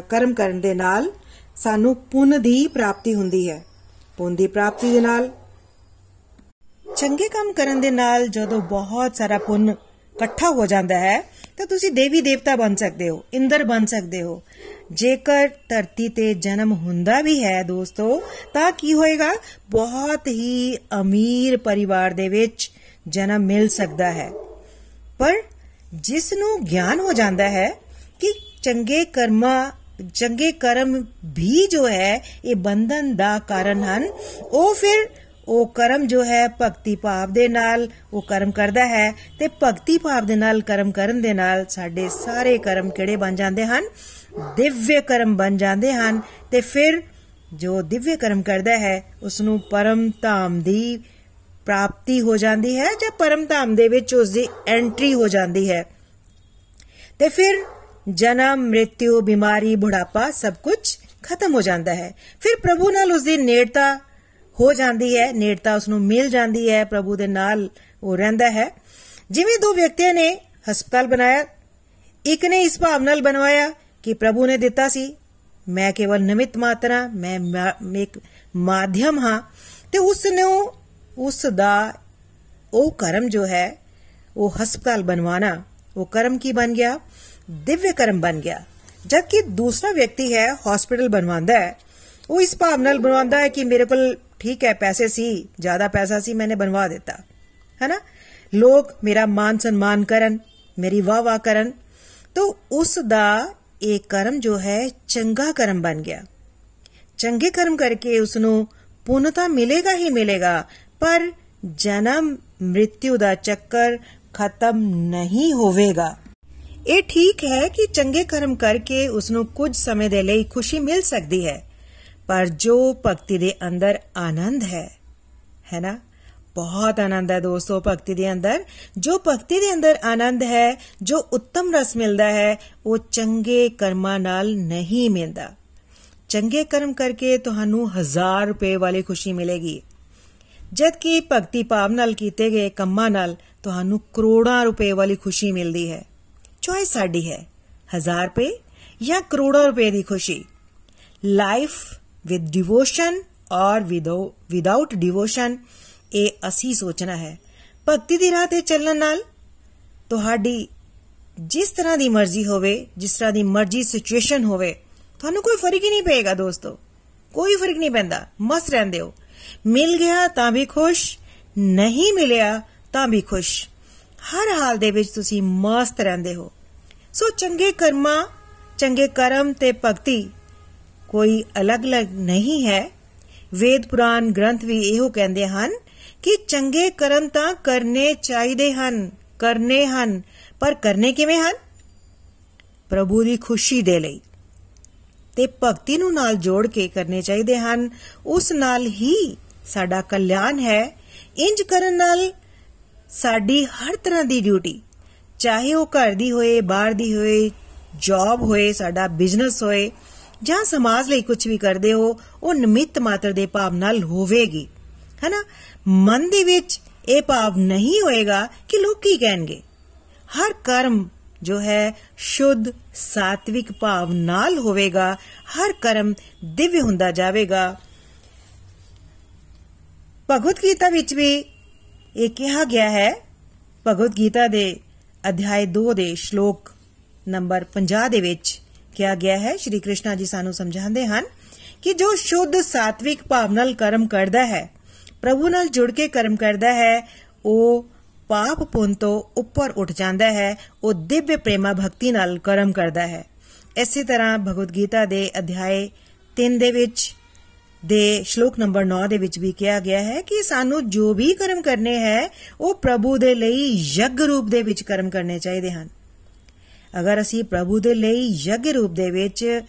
ਕਰਮ ਕਰਨ ਦੇ ਨਾਲ ਸਾਨੂੰ ਪੁੰਨ ਦੀ ਪ੍ਰਾਪਤੀ ਹੁੰਦੀ ਹੈ। ਪੁੰਨ ਦੀ ਪ੍ਰਾਪਤੀ ਦੇ ਨਾਲ ਚੰਗੇ ਕੰਮ ਕਰਨ ਦੇ ਨਾਲ ਜਦੋਂ ਬਹੁਤ ਸਾਰਾ ਪੁੰਨ ਇਕੱਠਾ ਹੋ ਜਾਂਦਾ ਹੈ ਤਾਂ ਤੁਸੀਂ ਦੇਵੀ ਦੇਵਤਾ ਬਣ ਸਕਦੇ ਹੋ, ਇੰਦਰ ਬਣ ਸਕਦੇ ਹੋ। ਜੇਕਰ ਧਰਤੀ ਤੇ ਜਨਮ ਹੁੰਦਾ ਵੀ ਹੈ ਦੋਸਤੋ, ਤਾਂ ਕੀ ਹੋਏਗਾ? ਬਹੁਤ ਹੀ ਅਮੀਰ ਪਰਿਵਾਰ ਦੇ ਵਿੱਚ ਜਨਮ ਮਿਲ ਸਕਦਾ ਹੈ। ਪਰ ਜਿਸ ਨੂੰ ਗਿਆਨ ਹੋ ਜਾਂਦਾ ਹੈ ਕਿ ਚੰਗੇ ਕਰਮਾਂ, ਚੰਗੇ ਕਰਮ ਵੀ ਜੋ ਹੈ, ਇਹ ਬੰਧਨ ਦਾ ਕਾਰਨ ਹਨ, ਉਹ ਫਿਰ ਉਹ ਕਰਮ ਜੋ ਹੈ ਭਗਤੀ ਭਾਵ ਦੇ ਨਾਲ ਉਹ ਕਰਮ ਕਰਦਾ ਹੈ ਤੇ ਭਗਤੀ ਭਾਵ ਦੇ ਨਾਲ ਕਰਮ ਕਰਨ ਦੇ ਨਾਲ ਸਾਡੇ ਸਾਰੇ ਕਰਮ ਕਿਹੜੇ ਬਣ ਜਾਂਦੇ ਹਨ? ਦਿਵਯ ਕਰਮ ਬਣ ਜਾਂਦੇ ਹਨ ਤੇ ਫਿਰ ਜੋ ਦਿਵਯ ਕਰਮ ਕਰਦਾ ਹੈ ਉਸ ਨੂੰ ਪਰਮ ਧਾਮ ਦੀ ਪ੍ਰਾਪਤੀ ਹੋ ਜਾਂਦੀ ਹੈ ਜਾਂ ਪਰਮ ਧਾਮ ਦੇ ਵਿੱਚ ਉਸ ਦੀ ਐਂਟਰੀ ਹੋ ਜਾਂਦੀ ਹੈ। ਤੇ ਫਿਰ ਜਨਮ ਮ੍ਰਿਤਿਉ ਬਿਮਾਰੀ, ਬੁਢਾਪਾ ਸਭ ਕੁਝ ਖਤਮ ਹੋ ਜਾਂਦਾ ਹੈ। ਫਿਰ ਪ੍ਰਭੂ ਨਾਲ ਉਸ ਦੀ ਨੇੜਤਾ ਹੋ ਜਾਂਦੀ ਹੈ, ਨੇੜਤਾ ਉਸ ਨੂੰ ਮਿਲ ਜਾਂਦੀ ਹੈ, ਪ੍ਰਭੂ ਦੇ ਨਾਲ ਉਹ ਰਹਿੰਦਾ ਹੈ। ਜਿਵੇਂ ਦੋ ਵਿਅਕਤੀਆਂ ਨੇ ਹਸਪਤਾਲ ਬਣਾਇਆ, ਇੱਕ ਨੇ ਇਸ ਭਾਵ ਨਾਲ ਬਣਵਾਇਆ ਕਿ ਪ੍ਰਭੂ ਨੇ ਦਿੱਤਾ ਸੀ, ਮੈਂ ਕੇਵਲ ਨਿਮਿਤ ਮਾਤਰਾ, ਮੈਂ ਇੱਕ ਮਾਧਿਅਮ ਹਾਂ। ਤੇ ਉਸ ਨੂੰ ਉਸ ਦਾ ਉਹ ਕਰਮ ਜੋ ਹੈ, ਉਹ ਹਸਪਤਾਲ ਬਣਵਾਣਾ ਉਹ ਕਰਮ ਕੀ ਬਣ ਗਿਆ? ਦਿਵਯ ਕਰਮ ਬਣ ਗਿਆ। ਜਦਕਿ ਦੂਸਰਾ ਵਿਅਕਤੀ ਹੈ ਹਸਪੀਟਲ ਬਣਵਾਉਂਦਾ ਹੈ, ਉਹ ਇਸ ਭਾਵ ਨਾਲ ਬਣਵਾਉਂਦਾ ਹੈ ਕਿ ਮੇਰੇ ਕੋਲ ਠੀਕ ਹੈ ਪੈਸੇ ਸੀ ਜ਼ਿਆਦਾ ਪੈਸਾ ਸੀ ਮੈਨੇ ਬਣਵਾ ਦਿੱਤਾ ਹੈਨਾ ਲੋਕ ਮੇਰਾ ਮਾਨ ਸਨਮਾਨ ਕਰਨ ਮੇਰੀ ਵਾਹ ਵਾਹ ਕਰਨ ਤਾਂ ਉਸ ਦਾ ਇਹ ਕਰਮ ਜੋ ਹੈ ਚੰਗਾ ਕਰਮ ਬਣ ਗਿਆ ਚੰਗੇ ਕਰਮ ਕਰਕੇ ਉਸ ਨੂੰ ਪੁੰਨਤਾ ਮਿਲੇਗਾ ਹੀ ਮਿਲੇਗਾ ਪਰ ਜਨਮ ਮ੍ਰਿਤਿਉ ਦਾ ਚੱਕਰ ਖਤਮ ਨਹੀਂ ਹੋਵੇਗਾ ਇਹ ਠੀਕ ਹੈ ਕਿ ਚੰਗੇ ਕਰਮ ਕਰਕੇ ਉਸ ਨੂੰ ਕੁਝ ਸਮੇਂ ਦੇ ਲਈ ਖੁਸ਼ੀ ਮਿਲ ਸਕਦੀ ਹੈ ਪਰ ਜੋ ਭਗਤੀ ਦੇ ਅੰਦਰ ਆਨੰਦ ਹੈ ਹੈ ਨਾ? ਬਹੁਤ ਆਨੰਦ ਹੈ ਦੋਸਤੋ ਭਗਤੀ ਦੇ ਅੰਦਰ। ਜੋ ਭਗਤੀ ਦੇ ਅੰਦਰ ਆਨੰਦ ਹੈ, ਜੋ ਉੱਤਮ ਰਸ ਮਿਲਦਾ ਹੈ, ਉਹ ਚੰਗੇ ਕਰਮਾਂ ਨਾਲ ਨਹੀਂ ਮਿਲਦਾ। ਚੰਗੇ ਕਰਮ ਕਰਕੇ ਤੁਹਾਨੂੰ ਹਜ਼ਾਰ ਰੁਪਏ ਵਾਲੀ ਖੁਸ਼ੀ ਮਿਲੇਗੀ। ਜਦ ਕਿ ਭਗਤੀ ਭਾਵ ਨਾਲ ਕੀਤੇ ਗਏ ਕੰਮਾਂ ਨਾਲ ਤੁਹਾਨੂੰ ਕਰੋੜਾਂ ਰੁਪਏ ਵਾਲੀ ਖੁਸ਼ੀ ਮਿਲਦੀ ਹੈ। ਚੋਇਸ ਸਾਡੀ ਹੈ, ਹਜ਼ਾਰ ਰੁਪਏ ਜਾਂ ਕਰੋੜਾਂ ਰੁਪਏ ਦੀ ਖੁਸ਼ੀ। ਲਾਈਫ ਵਿਦ ਡਿਵੋਸ਼ਨ ਔਰ ਵਿਦਆਊਟ ਡਿਵੋਸ਼ਨ ਇਹ ਅਸੀਂ ਸੋਚਣਾ ਹੈ। ਭਗਤੀ ਦੀ ਰਾਹ ਤੇ ਚੱਲਣ ਨਾਲ ਤੁਹਾਡੀ ਜਿਸ ਤਰ੍ਹਾਂ ਦੀ ਮਰਜ਼ੀ ਹੋਵੇ, ਜਿਸ ਤਰ੍ਹਾਂ ਦੀ ਮਰਜ਼ੀ ਸਿਚੁਏਸ਼ਨ ਹੋਵੇ, ਤੁਹਾਨੂੰ ਕੋਈ ਫ਼ਰਕ ਹੀ ਨਹੀਂ ਪਏਗਾ ਦੋਸਤੋ। ਕੋਈ ਫ਼ਰਕ ਨਹੀਂ ਪੈਂਦਾ। ਮਸਤ ਰਹਿੰਦੇ ਹੋ। ਮਿਲ ਗਿਆ ਤਾਂ ਵੀ ਖੁਸ਼, ਨਹੀਂ ਮਿਲਿਆ ਤਾਂ ਵੀ ਖੁਸ਼। ਹਰ ਹਾਲ ਦੇ ਵਿੱਚ ਤੁਸੀਂ ਮਸਤ ਰਹਿੰਦੇ ਹੋ। ਸੋ ਚੰਗੇ ਕਰਮਾਂ, ਚੰਗੇ ਕਰਮ ਤੇ ਭਗਤੀ ਕੋਈ ਅਲੱਗ-ਅਲੱਗ ਨਹੀਂ ਹੈ। ਵੇਦ ਪੁਰਾਨ ਗ੍ਰੰਥ ਵੀ ਇਹੋ ਕਹਿੰਦੇ ਹਨ ਕਿ ਚੰਗੇ ਕਰਮ ਤਾਂ ਕਰਨੇ ਚਾਹੀਦੇ ਹਨ, ਕਰਨੇ ਹਨ, ਪਰ ਕਰਨੇ ਕਿਵੇਂ ਹਨ? ਪ੍ਰਭੂ ਦੀ ਖੁਸ਼ੀ ਦੇ ਲਈ। ਤੇ ਭਗਤੀ ਨੂੰ ਨਾਲ ਜੋੜ ਕੇ ਕਰਨੇ ਚਾਹੀਦੇ ਹਨ। ਉਸ ਨਾਲ ਹੀ ਸਾਡਾ ਕਲਿਆਣ ਹੈ। ਇੰਜ ਕਰਨ ਨਾਲ ਸਾਡੀ ਹਰ ਤਰ੍ਹਾਂ ਦੀ ਡਿਊਟੀ, ਚਾਹੇ ਉਹ ਘਰ ਦੀ ਹੋਏ, ਬਾਹਰ ਦੀ ਹੋਏ ਜੌਬ ਹੋਏ, ਸਾਡਾ ਬਿਜ਼ਨਸ ਹੋਏ ਜਾਂ ਸਮਾਜ ਲਈ ਕੁਝ ਵੀ ਕਰਦੇ ਹੋ, ਉਹ ਨਿਮਿਤ ਮਾਤਰ ਦੇ ਭਾਵ ਨਾਲ ਹੋਵੇਗੀ। ਹੈਨਾ? ਮਨ ਦੇ ਵਿੱਚ ਇਹ ਭਾਵ ਨਹੀਂ ਹੋਏਗਾ ਕਿ ਲੋਕ ਕੀ ਕਹਿਣਗੇ। ਹਰ ਕਰਮ ਜੋ ਹੈ, ਸ਼ੁੱਧ, ਸਾਤਵਿਕ ਭਾਵ ਨਾਲ ਹੋਵੇਗਾ। ਹਰ ਕਰਮ ਦਿਵਯ ਹੁੰਦਾ ਜਾਵੇਗਾ। ਭਗਵਤ ਗੀਤਾ ਵਿੱਚ ਵੀ ਇਹ ਕਿਹਾ ਗਿਆ ਹੈ। ਭਗਵਤ ਗੀਤਾ ਦੇ ਅਧਿਆਇ 2 ਦੇ ਸ਼ਲੋਕ ਨੰਬਰ 50 ਦੇ ਵਿੱਚ ਕਿਹਾ ਗਿਆ ਹੈ। ਸ਼੍ਰੀ ਕ੍ਰਿਸ਼ਨ ਜੀ ਸਾਨੂੰ ਸਮਝਾਉਂਦੇ ਹਨ ਕਿ ਜੋ ਸ਼ੁੱਧ ਸਾਤਵਿਕ ਭਾਵ ਨਾਲ ਕਰਮ ਕਰਦਾ ਹੈ, ਪ੍ਰਭੂ ਨਾਲ ਜੁੜ ਕੇ ਕਰਮ ਕਰਦਾ ਹੈ, ਉਹ ਪਾਪ ਪੁੰਨ ਤੋਂ ਉੱਪਰ ਉੱਠ ਜਾਂਦਾ ਹੈ, ਉਹ ਦਿਵਯ ਪ੍ਰੇਮਾ ਭਗਤੀ ਨਾਲ ਕਰਮ ਕਰਦਾ ਹੈ। ਇਸੇ ਤਰ੍ਹਾਂ ਭਗਵਦ ਗੀਤਾ ਦੇ ਅਧਿਆਇ 3 ਦੇ ਵਿੱਚ ਦੇ ਸ਼ਲੋਕ ਨੰਬਰ 9 ਦੇ ਵਿੱਚ ਵੀ ਕਿਹਾ ਗਿਆ ਹੈ ਕਿ ਸਾਨੂੰ ਜੋ ਵੀ ਕਰਮ ਕਰਨੇ ਹੈ, ਉਹ ਪ੍ਰਭੂ ਦੇ ਲਈ ਯੱਗ ਰੂਪ ਦੇ ਵਿੱਚ ਕਰਮ ਕਰਨੇ ਚਾਹੀਦੇ ਹਨ। ਅਗਰ ਅਸੀਂ ਪ੍ਰਭੂ ਦੇ ਲਈ ਯੱਗ ਰੂਪ ਦੇ ਵਿੱਚ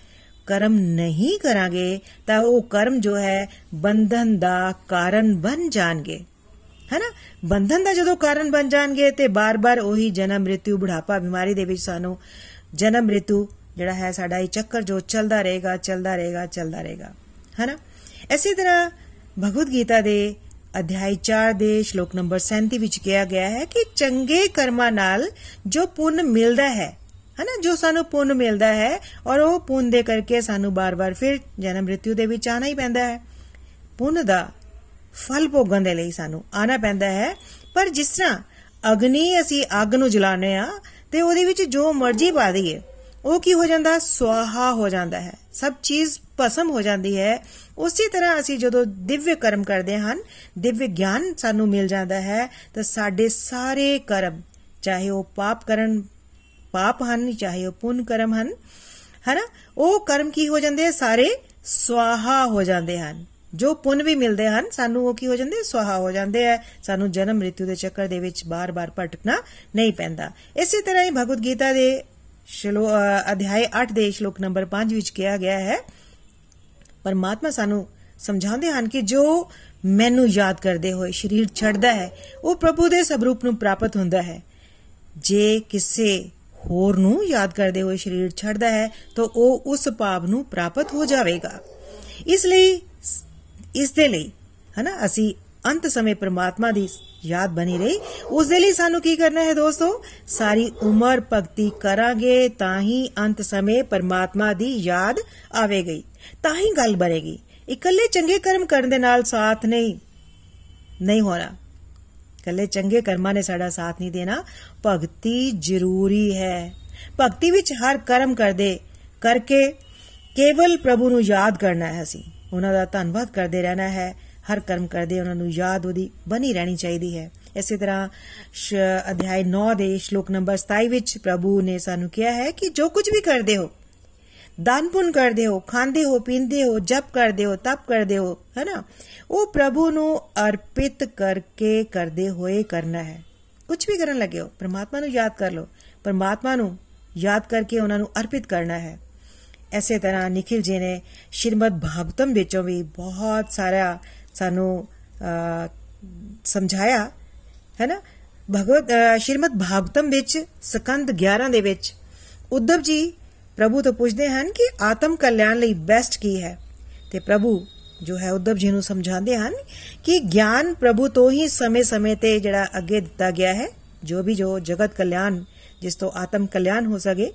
ਕਰਮ ਨਹੀਂ ਕਰਾਂਗੇ, ਤਾਂ ਉਹ ਕਰਮ ਜੋ ਹੈ, ਬੰਧਨ ਦਾ ਕਾਰਨ ਬਣ ਜਾਣਗੇ। ਹੈਨਾ? ਬੰਧਨ ਦਾ ਜਦੋਂ ਕਾਰਨ ਬਣ ਜਾਣਗੇ ਤੇ ਬਾਰ-ਬਾਰ ਉਹੀ ਜਨਮ ਮ੍ਰਿਤਿੂ, ਬੁਢਾਪਾ, ਬਿਮਾਰੀ ਦੇ ਵਿੱਚ ਸਾਨੂੰ ਜਨਮ ਮ੍ਰਿਤਿੂ ਜਿਹੜਾ ਹੈ, ਸਾਡਾ ਇਹ ਚੱਕਰ ਜੋ ਚੱਲਦਾ ਰਹੇਗਾ ਚੱਲਦਾ ਰਹੇਗਾ ਚੱਲਦਾ ਰਹੇਗਾ। ਹੈਨਾ? ਇਸੇ ਤਰ੍ਹਾਂ ਭਗਵਦ ਗੀਤਾ ਦੇ ਅਧਿਆਇ 4 ਦੇ ਸ਼ਲੋਕ ਨੰਬਰ 37 ਵਿੱਚ ਕਿਹਾ ਗਿਆ ਹੈ ਕਿ ਚੰਗੇ ਕਰਮਾਂ ਨਾਲ ਜੋ ਪੁੰਨ ਮਿਲਦਾ ਹੈ ਹਨਾ, ਜੋ ਸਾਨੂੰ ਪੁੰਨ ਮਿਲਦਾ ਹੈ ਔਰ ਉਹ ਪੁੰਨ ਦੇ ਕਰਕੇ ਸਾਨੂੰ ਬਾਰ-ਬਾਰ ਫਿਰ ਜਨਮ ਮ੍ਰਿਤਿੂ ਦੇ ਵਿੱਚ ਆਣਾ ਹੀ ਪੈਂਦਾ ਹੈ। ਪੁੰਨ ਦਾ ਫਲ ਭੋਗਣ ਦੇ ਲਈ ਸਾਨੂੰ ਆਣਾ ਪੈਂਦਾ ਹੈ। ਪਰ ਜਿਸ ਤਰ੍ਹਾਂ ਅਗਨੀ ਅਸੀਂ ਅੱਗ ਨੂੰ ਜਲਾਉਂਦੇ ਆ ਤੇ ਉਹਦੇ ਵਿੱਚ ਜੋ ਮਰਜ਼ੀ ਪਾ ਦਈਏ, ਉਹ ਕੀ ਹੋ ਜਾਂਦਾ? ਸਵਾਹਾ ਹੋ ਜਾਂਦਾ ਹੈ। ਸਭ ਚੀਜ਼ ਭਸਮ ਹੋ ਜਾਂਦੀ ਹੈ। ਉਸੇ ਤਰ੍ਹਾਂ ਅਸੀਂ ਜਦੋਂ ਦਿਵਯ ਕਰਮ ਕਰਦੇ ਹਨ ਦਿਵਯ ਗਿਆਨ ਸਾਨੂੰ ਮਿਲ ਜਾਂਦਾ ਹੈ, ਤਾਂ ਸਾਡੇ ਸਾਰੇ ਕਰਮ, ਚਾਹੇ ਉਹ ਪਾਪ ਕਰਨ ਪਾਪ ਹਨ, ਚਾਹੇ ਉਹ ਪੁੰਨ ਕਰਮ ਹਨ, ਹੈਨਾ? ਉਹ ਕਰਮ ਕੀ ਹੋ ਜਾਂਦੇ ਸਾਰੇ ਸਵਾਹਾ ਹੋ ਜਾਂਦੇ ਹਨ। ਜੋ ਪੁੰਨ ਵੀ ਮਿਲਦੇ ਹਨ, ਸਾਨੂੰ ਉਹ ਕੀ ਹੋ ਜਾਂਦੇ? ਸਵਾਹਾ ਹੋ ਜਾਂਦੇ ਆ। ਸਾਨੂੰ ਜਨਮ ਮ੍ਰਿਤਿੂ ਦੇ ਚੱਕਰ ਦੇ ਵਿੱਚ ਬਾਰ-ਬਾਰ ਭਟਕਣਾ ਨਹੀਂ ਪੈਂਦਾ। ਇਸੇ ਤਰ੍ਹਾਂ ਹੀ ਭਗਵਦ ਗੀਤਾ ਦੇ ਸ਼ਲੋ ਅਧਿਆਇ 8 ਦੇ ਸ਼ਲੋਕ ਨੰਬਰ 5 ਵਿੱਚ ਕਿਹਾ ਗਿਆ ਹੈ, ਪਰਮਾਤਮਾ ਸਾਨੂੰ ਸਮਝਾਉਂਦੇ ਹਨ ਕਿ ਜੋ ਮੈਨੂੰ ਯਾਦ ਕਰਦੇ ਹੋਏ ਸਰੀਰ ਛੱਡਦਾ ਹੈ, ਉਹ ਪ੍ਰਭੂ ਦੇ ਸਵਰੂਪ ਨੂੰ ਪ੍ਰਾਪਤ ਹੁੰਦਾ ਹੈ। ਜੇ ਕਿਸੇ ਹੋਰ ਨੂੰ ਯਾਦ ਕਰਦੇ ਹੋਏ ਸਰੀਰ ਛੱਡਦਾ ਹੈ, ਤਾਂ ਉਹ ਉਸ ਭਾਵ ਨੂੰ ਪ੍ਰਾਪਤ ਹੋ ਜਾਵੇਗਾ। ਇਸ ਲਈ, ਇਸ ਦੇ ਲਈ, ਹਨਾ, ਅਸੀਂ ਅੰਤ ਸਮੇਂ ਪ੍ਰਮਾਤਮਾ ਦੀ ਯਾਦ ਬਣੀ ਰਹੀ। ਉਸ ਦੇ ਲਈ ਸਾਨੂੰ ਕੀ ਕਰਨਾ ਹੈ ਦੋਸਤੋ? ਸਾਰੀ ਉਮਰ ਭਗਤੀ ਕਰਾਂਗੇ, ਤਾਂ ਹੀ ਅੰਤ ਸਮੇਂ ਪ੍ਰਮਾਤਮਾ ਦੀ ਯਾਦ ਆਵੇਗੀ। ਤਾਂ ਹੀ ਗੱਲ ਬਣੇਗੀ। ਇਕੱਲੇ ਚੰਗੇ ਕਰਮ ਕਰਨ ਦੇ ਨਾਲ ਸਾਥ ਨਹੀਂ ਨਹੀਂ ਹੋਣਾ। ਇਕੱਲੇ ਚੰਗੇ ਕਰਮਾਂ ਨੇ ਸਾਡਾ ਸਾਥ ਨਹੀਂ ਦੇਣਾ। ਭਗਤੀ ਜ਼ਰੂਰੀ ਹੈ। ਭਗਤੀ ਵਿੱਚ ਹਰ ਕਰਮ ਕਰਦੇ ਕਰਕੇ ਕੇਵਲ ਪ੍ਰਭੂ ਨੂੰ ਯਾਦ ਕਰਨਾ ਹੈ ਅਸੀਂ। ਉਹਨਾਂ ਦਾ ਧੰਨਵਾਦ ਕਰਦੇ ਰਹਿਣਾ ਹੈ। ਹਰ ਕਰਮ ਕਰਦੇ ਉਹਨਾਂ ਨੂੰ ਯਾਦ ਉਹਦੀ ਬਣੀ ਰਹਿਣੀ ਚਾਹੀਦੀ ਹੈ। ਇਸੇ ਤਰ੍ਹਾਂ ਅਧਿਆਇ 9 ਦੇ ਸ਼ਲੋਕ ਨੰਬਰ 27 ਵਿੱਚ ਪ੍ਰਭੂ ਨੇ ਸਾਨੂੰ ਕਿਹਾ ਹੈ ਕਿ ਜੋ ਕੁਝ ਵੀ ਕਰਦੇ ਹੋ ਦਾਨ ਪੁੰਨ ਕਰਦੇ ਹੋ ਖਾਂਦੇ ਹੋ ਪੀਂਦੇ ਹੋ ਜਪ ਕਰਦੇ ਹੋ ਤਪ ਕਰਦੇ ਹੋ ਹੈਨਾ ਉਹ ਪ੍ਰਭੂ ਨੂੰ ਅਰਪਿਤ ਕਰਕੇ ਕਰਦੇ ਹੋਏ ਕਰਨਾ ਹੈ ਕੁਝ ਵੀ ਕਰਨ ਲੱਗੇ ਹੋ ਪ੍ਰਮਾਤਮਾ ਨੂੰ ਯਾਦ ਕਰ ਲਓ ਪ੍ਰਮਾਤਮਾ ਨੂੰ ਯਾਦ ਕਰਕੇ ਉਹਨਾਂ ਨੂੰ ਅਰਪਿਤ ਕਰਨਾ ਹੈ ਐਸੇ ਤਰ੍ਹਾਂ ਨikhil ji ਨੇ ਸ਼੍ਰੀਮਦ ਭਾਗਵਤਮ ਵਿੱਚੋਂ ਵੀ ਬਹੁਤ ਸਾਰਾ ਸਾਨੂੰ ਸਮਝਾਇਆ ਹੈ ਨਾ ਭਗਵਤ ਸ਼੍ਰੀਮਦ ਭਾਗਵਤਮ ਵਿੱਚ ਸਕੰਦ 11 ਦੇ ਵਿੱਚ ਉद्धਵ ਜੀ ਪ੍ਰਭੂ ਤੋਂ ਪੁੱਛਦੇ ਹਨ ਕਿ ਆਤਮ ਕਲਿਆਣ ਲਈ ਬੈਸਟ ਕੀ ਹੈ। ਤੇ ਪ੍ਰਭੂ ਜੋ ਹੈ ਉद्धਵ ਜੀ ਨੂੰ ਸਮਝਾਉਂਦੇ ਹਨ ਕਿ ਗਿਆਨ ਪ੍ਰਭੂ ਤੋਂ ਹੀ ਸਮੇਂ-ਸਮੇਂ ਤੇ ਜਿਹੜਾ ਅੱਗੇ ਦਿੱਤਾ ਗਿਆ ਹੈ। ਜੋ ਵੀ ਜੋ ਜਗਤ ਕਲਿਆਣ, ਜਿਸ ਤੋਂ ਆਤਮ ਕਲਿਆਣ ਹੋ ਸਕੇ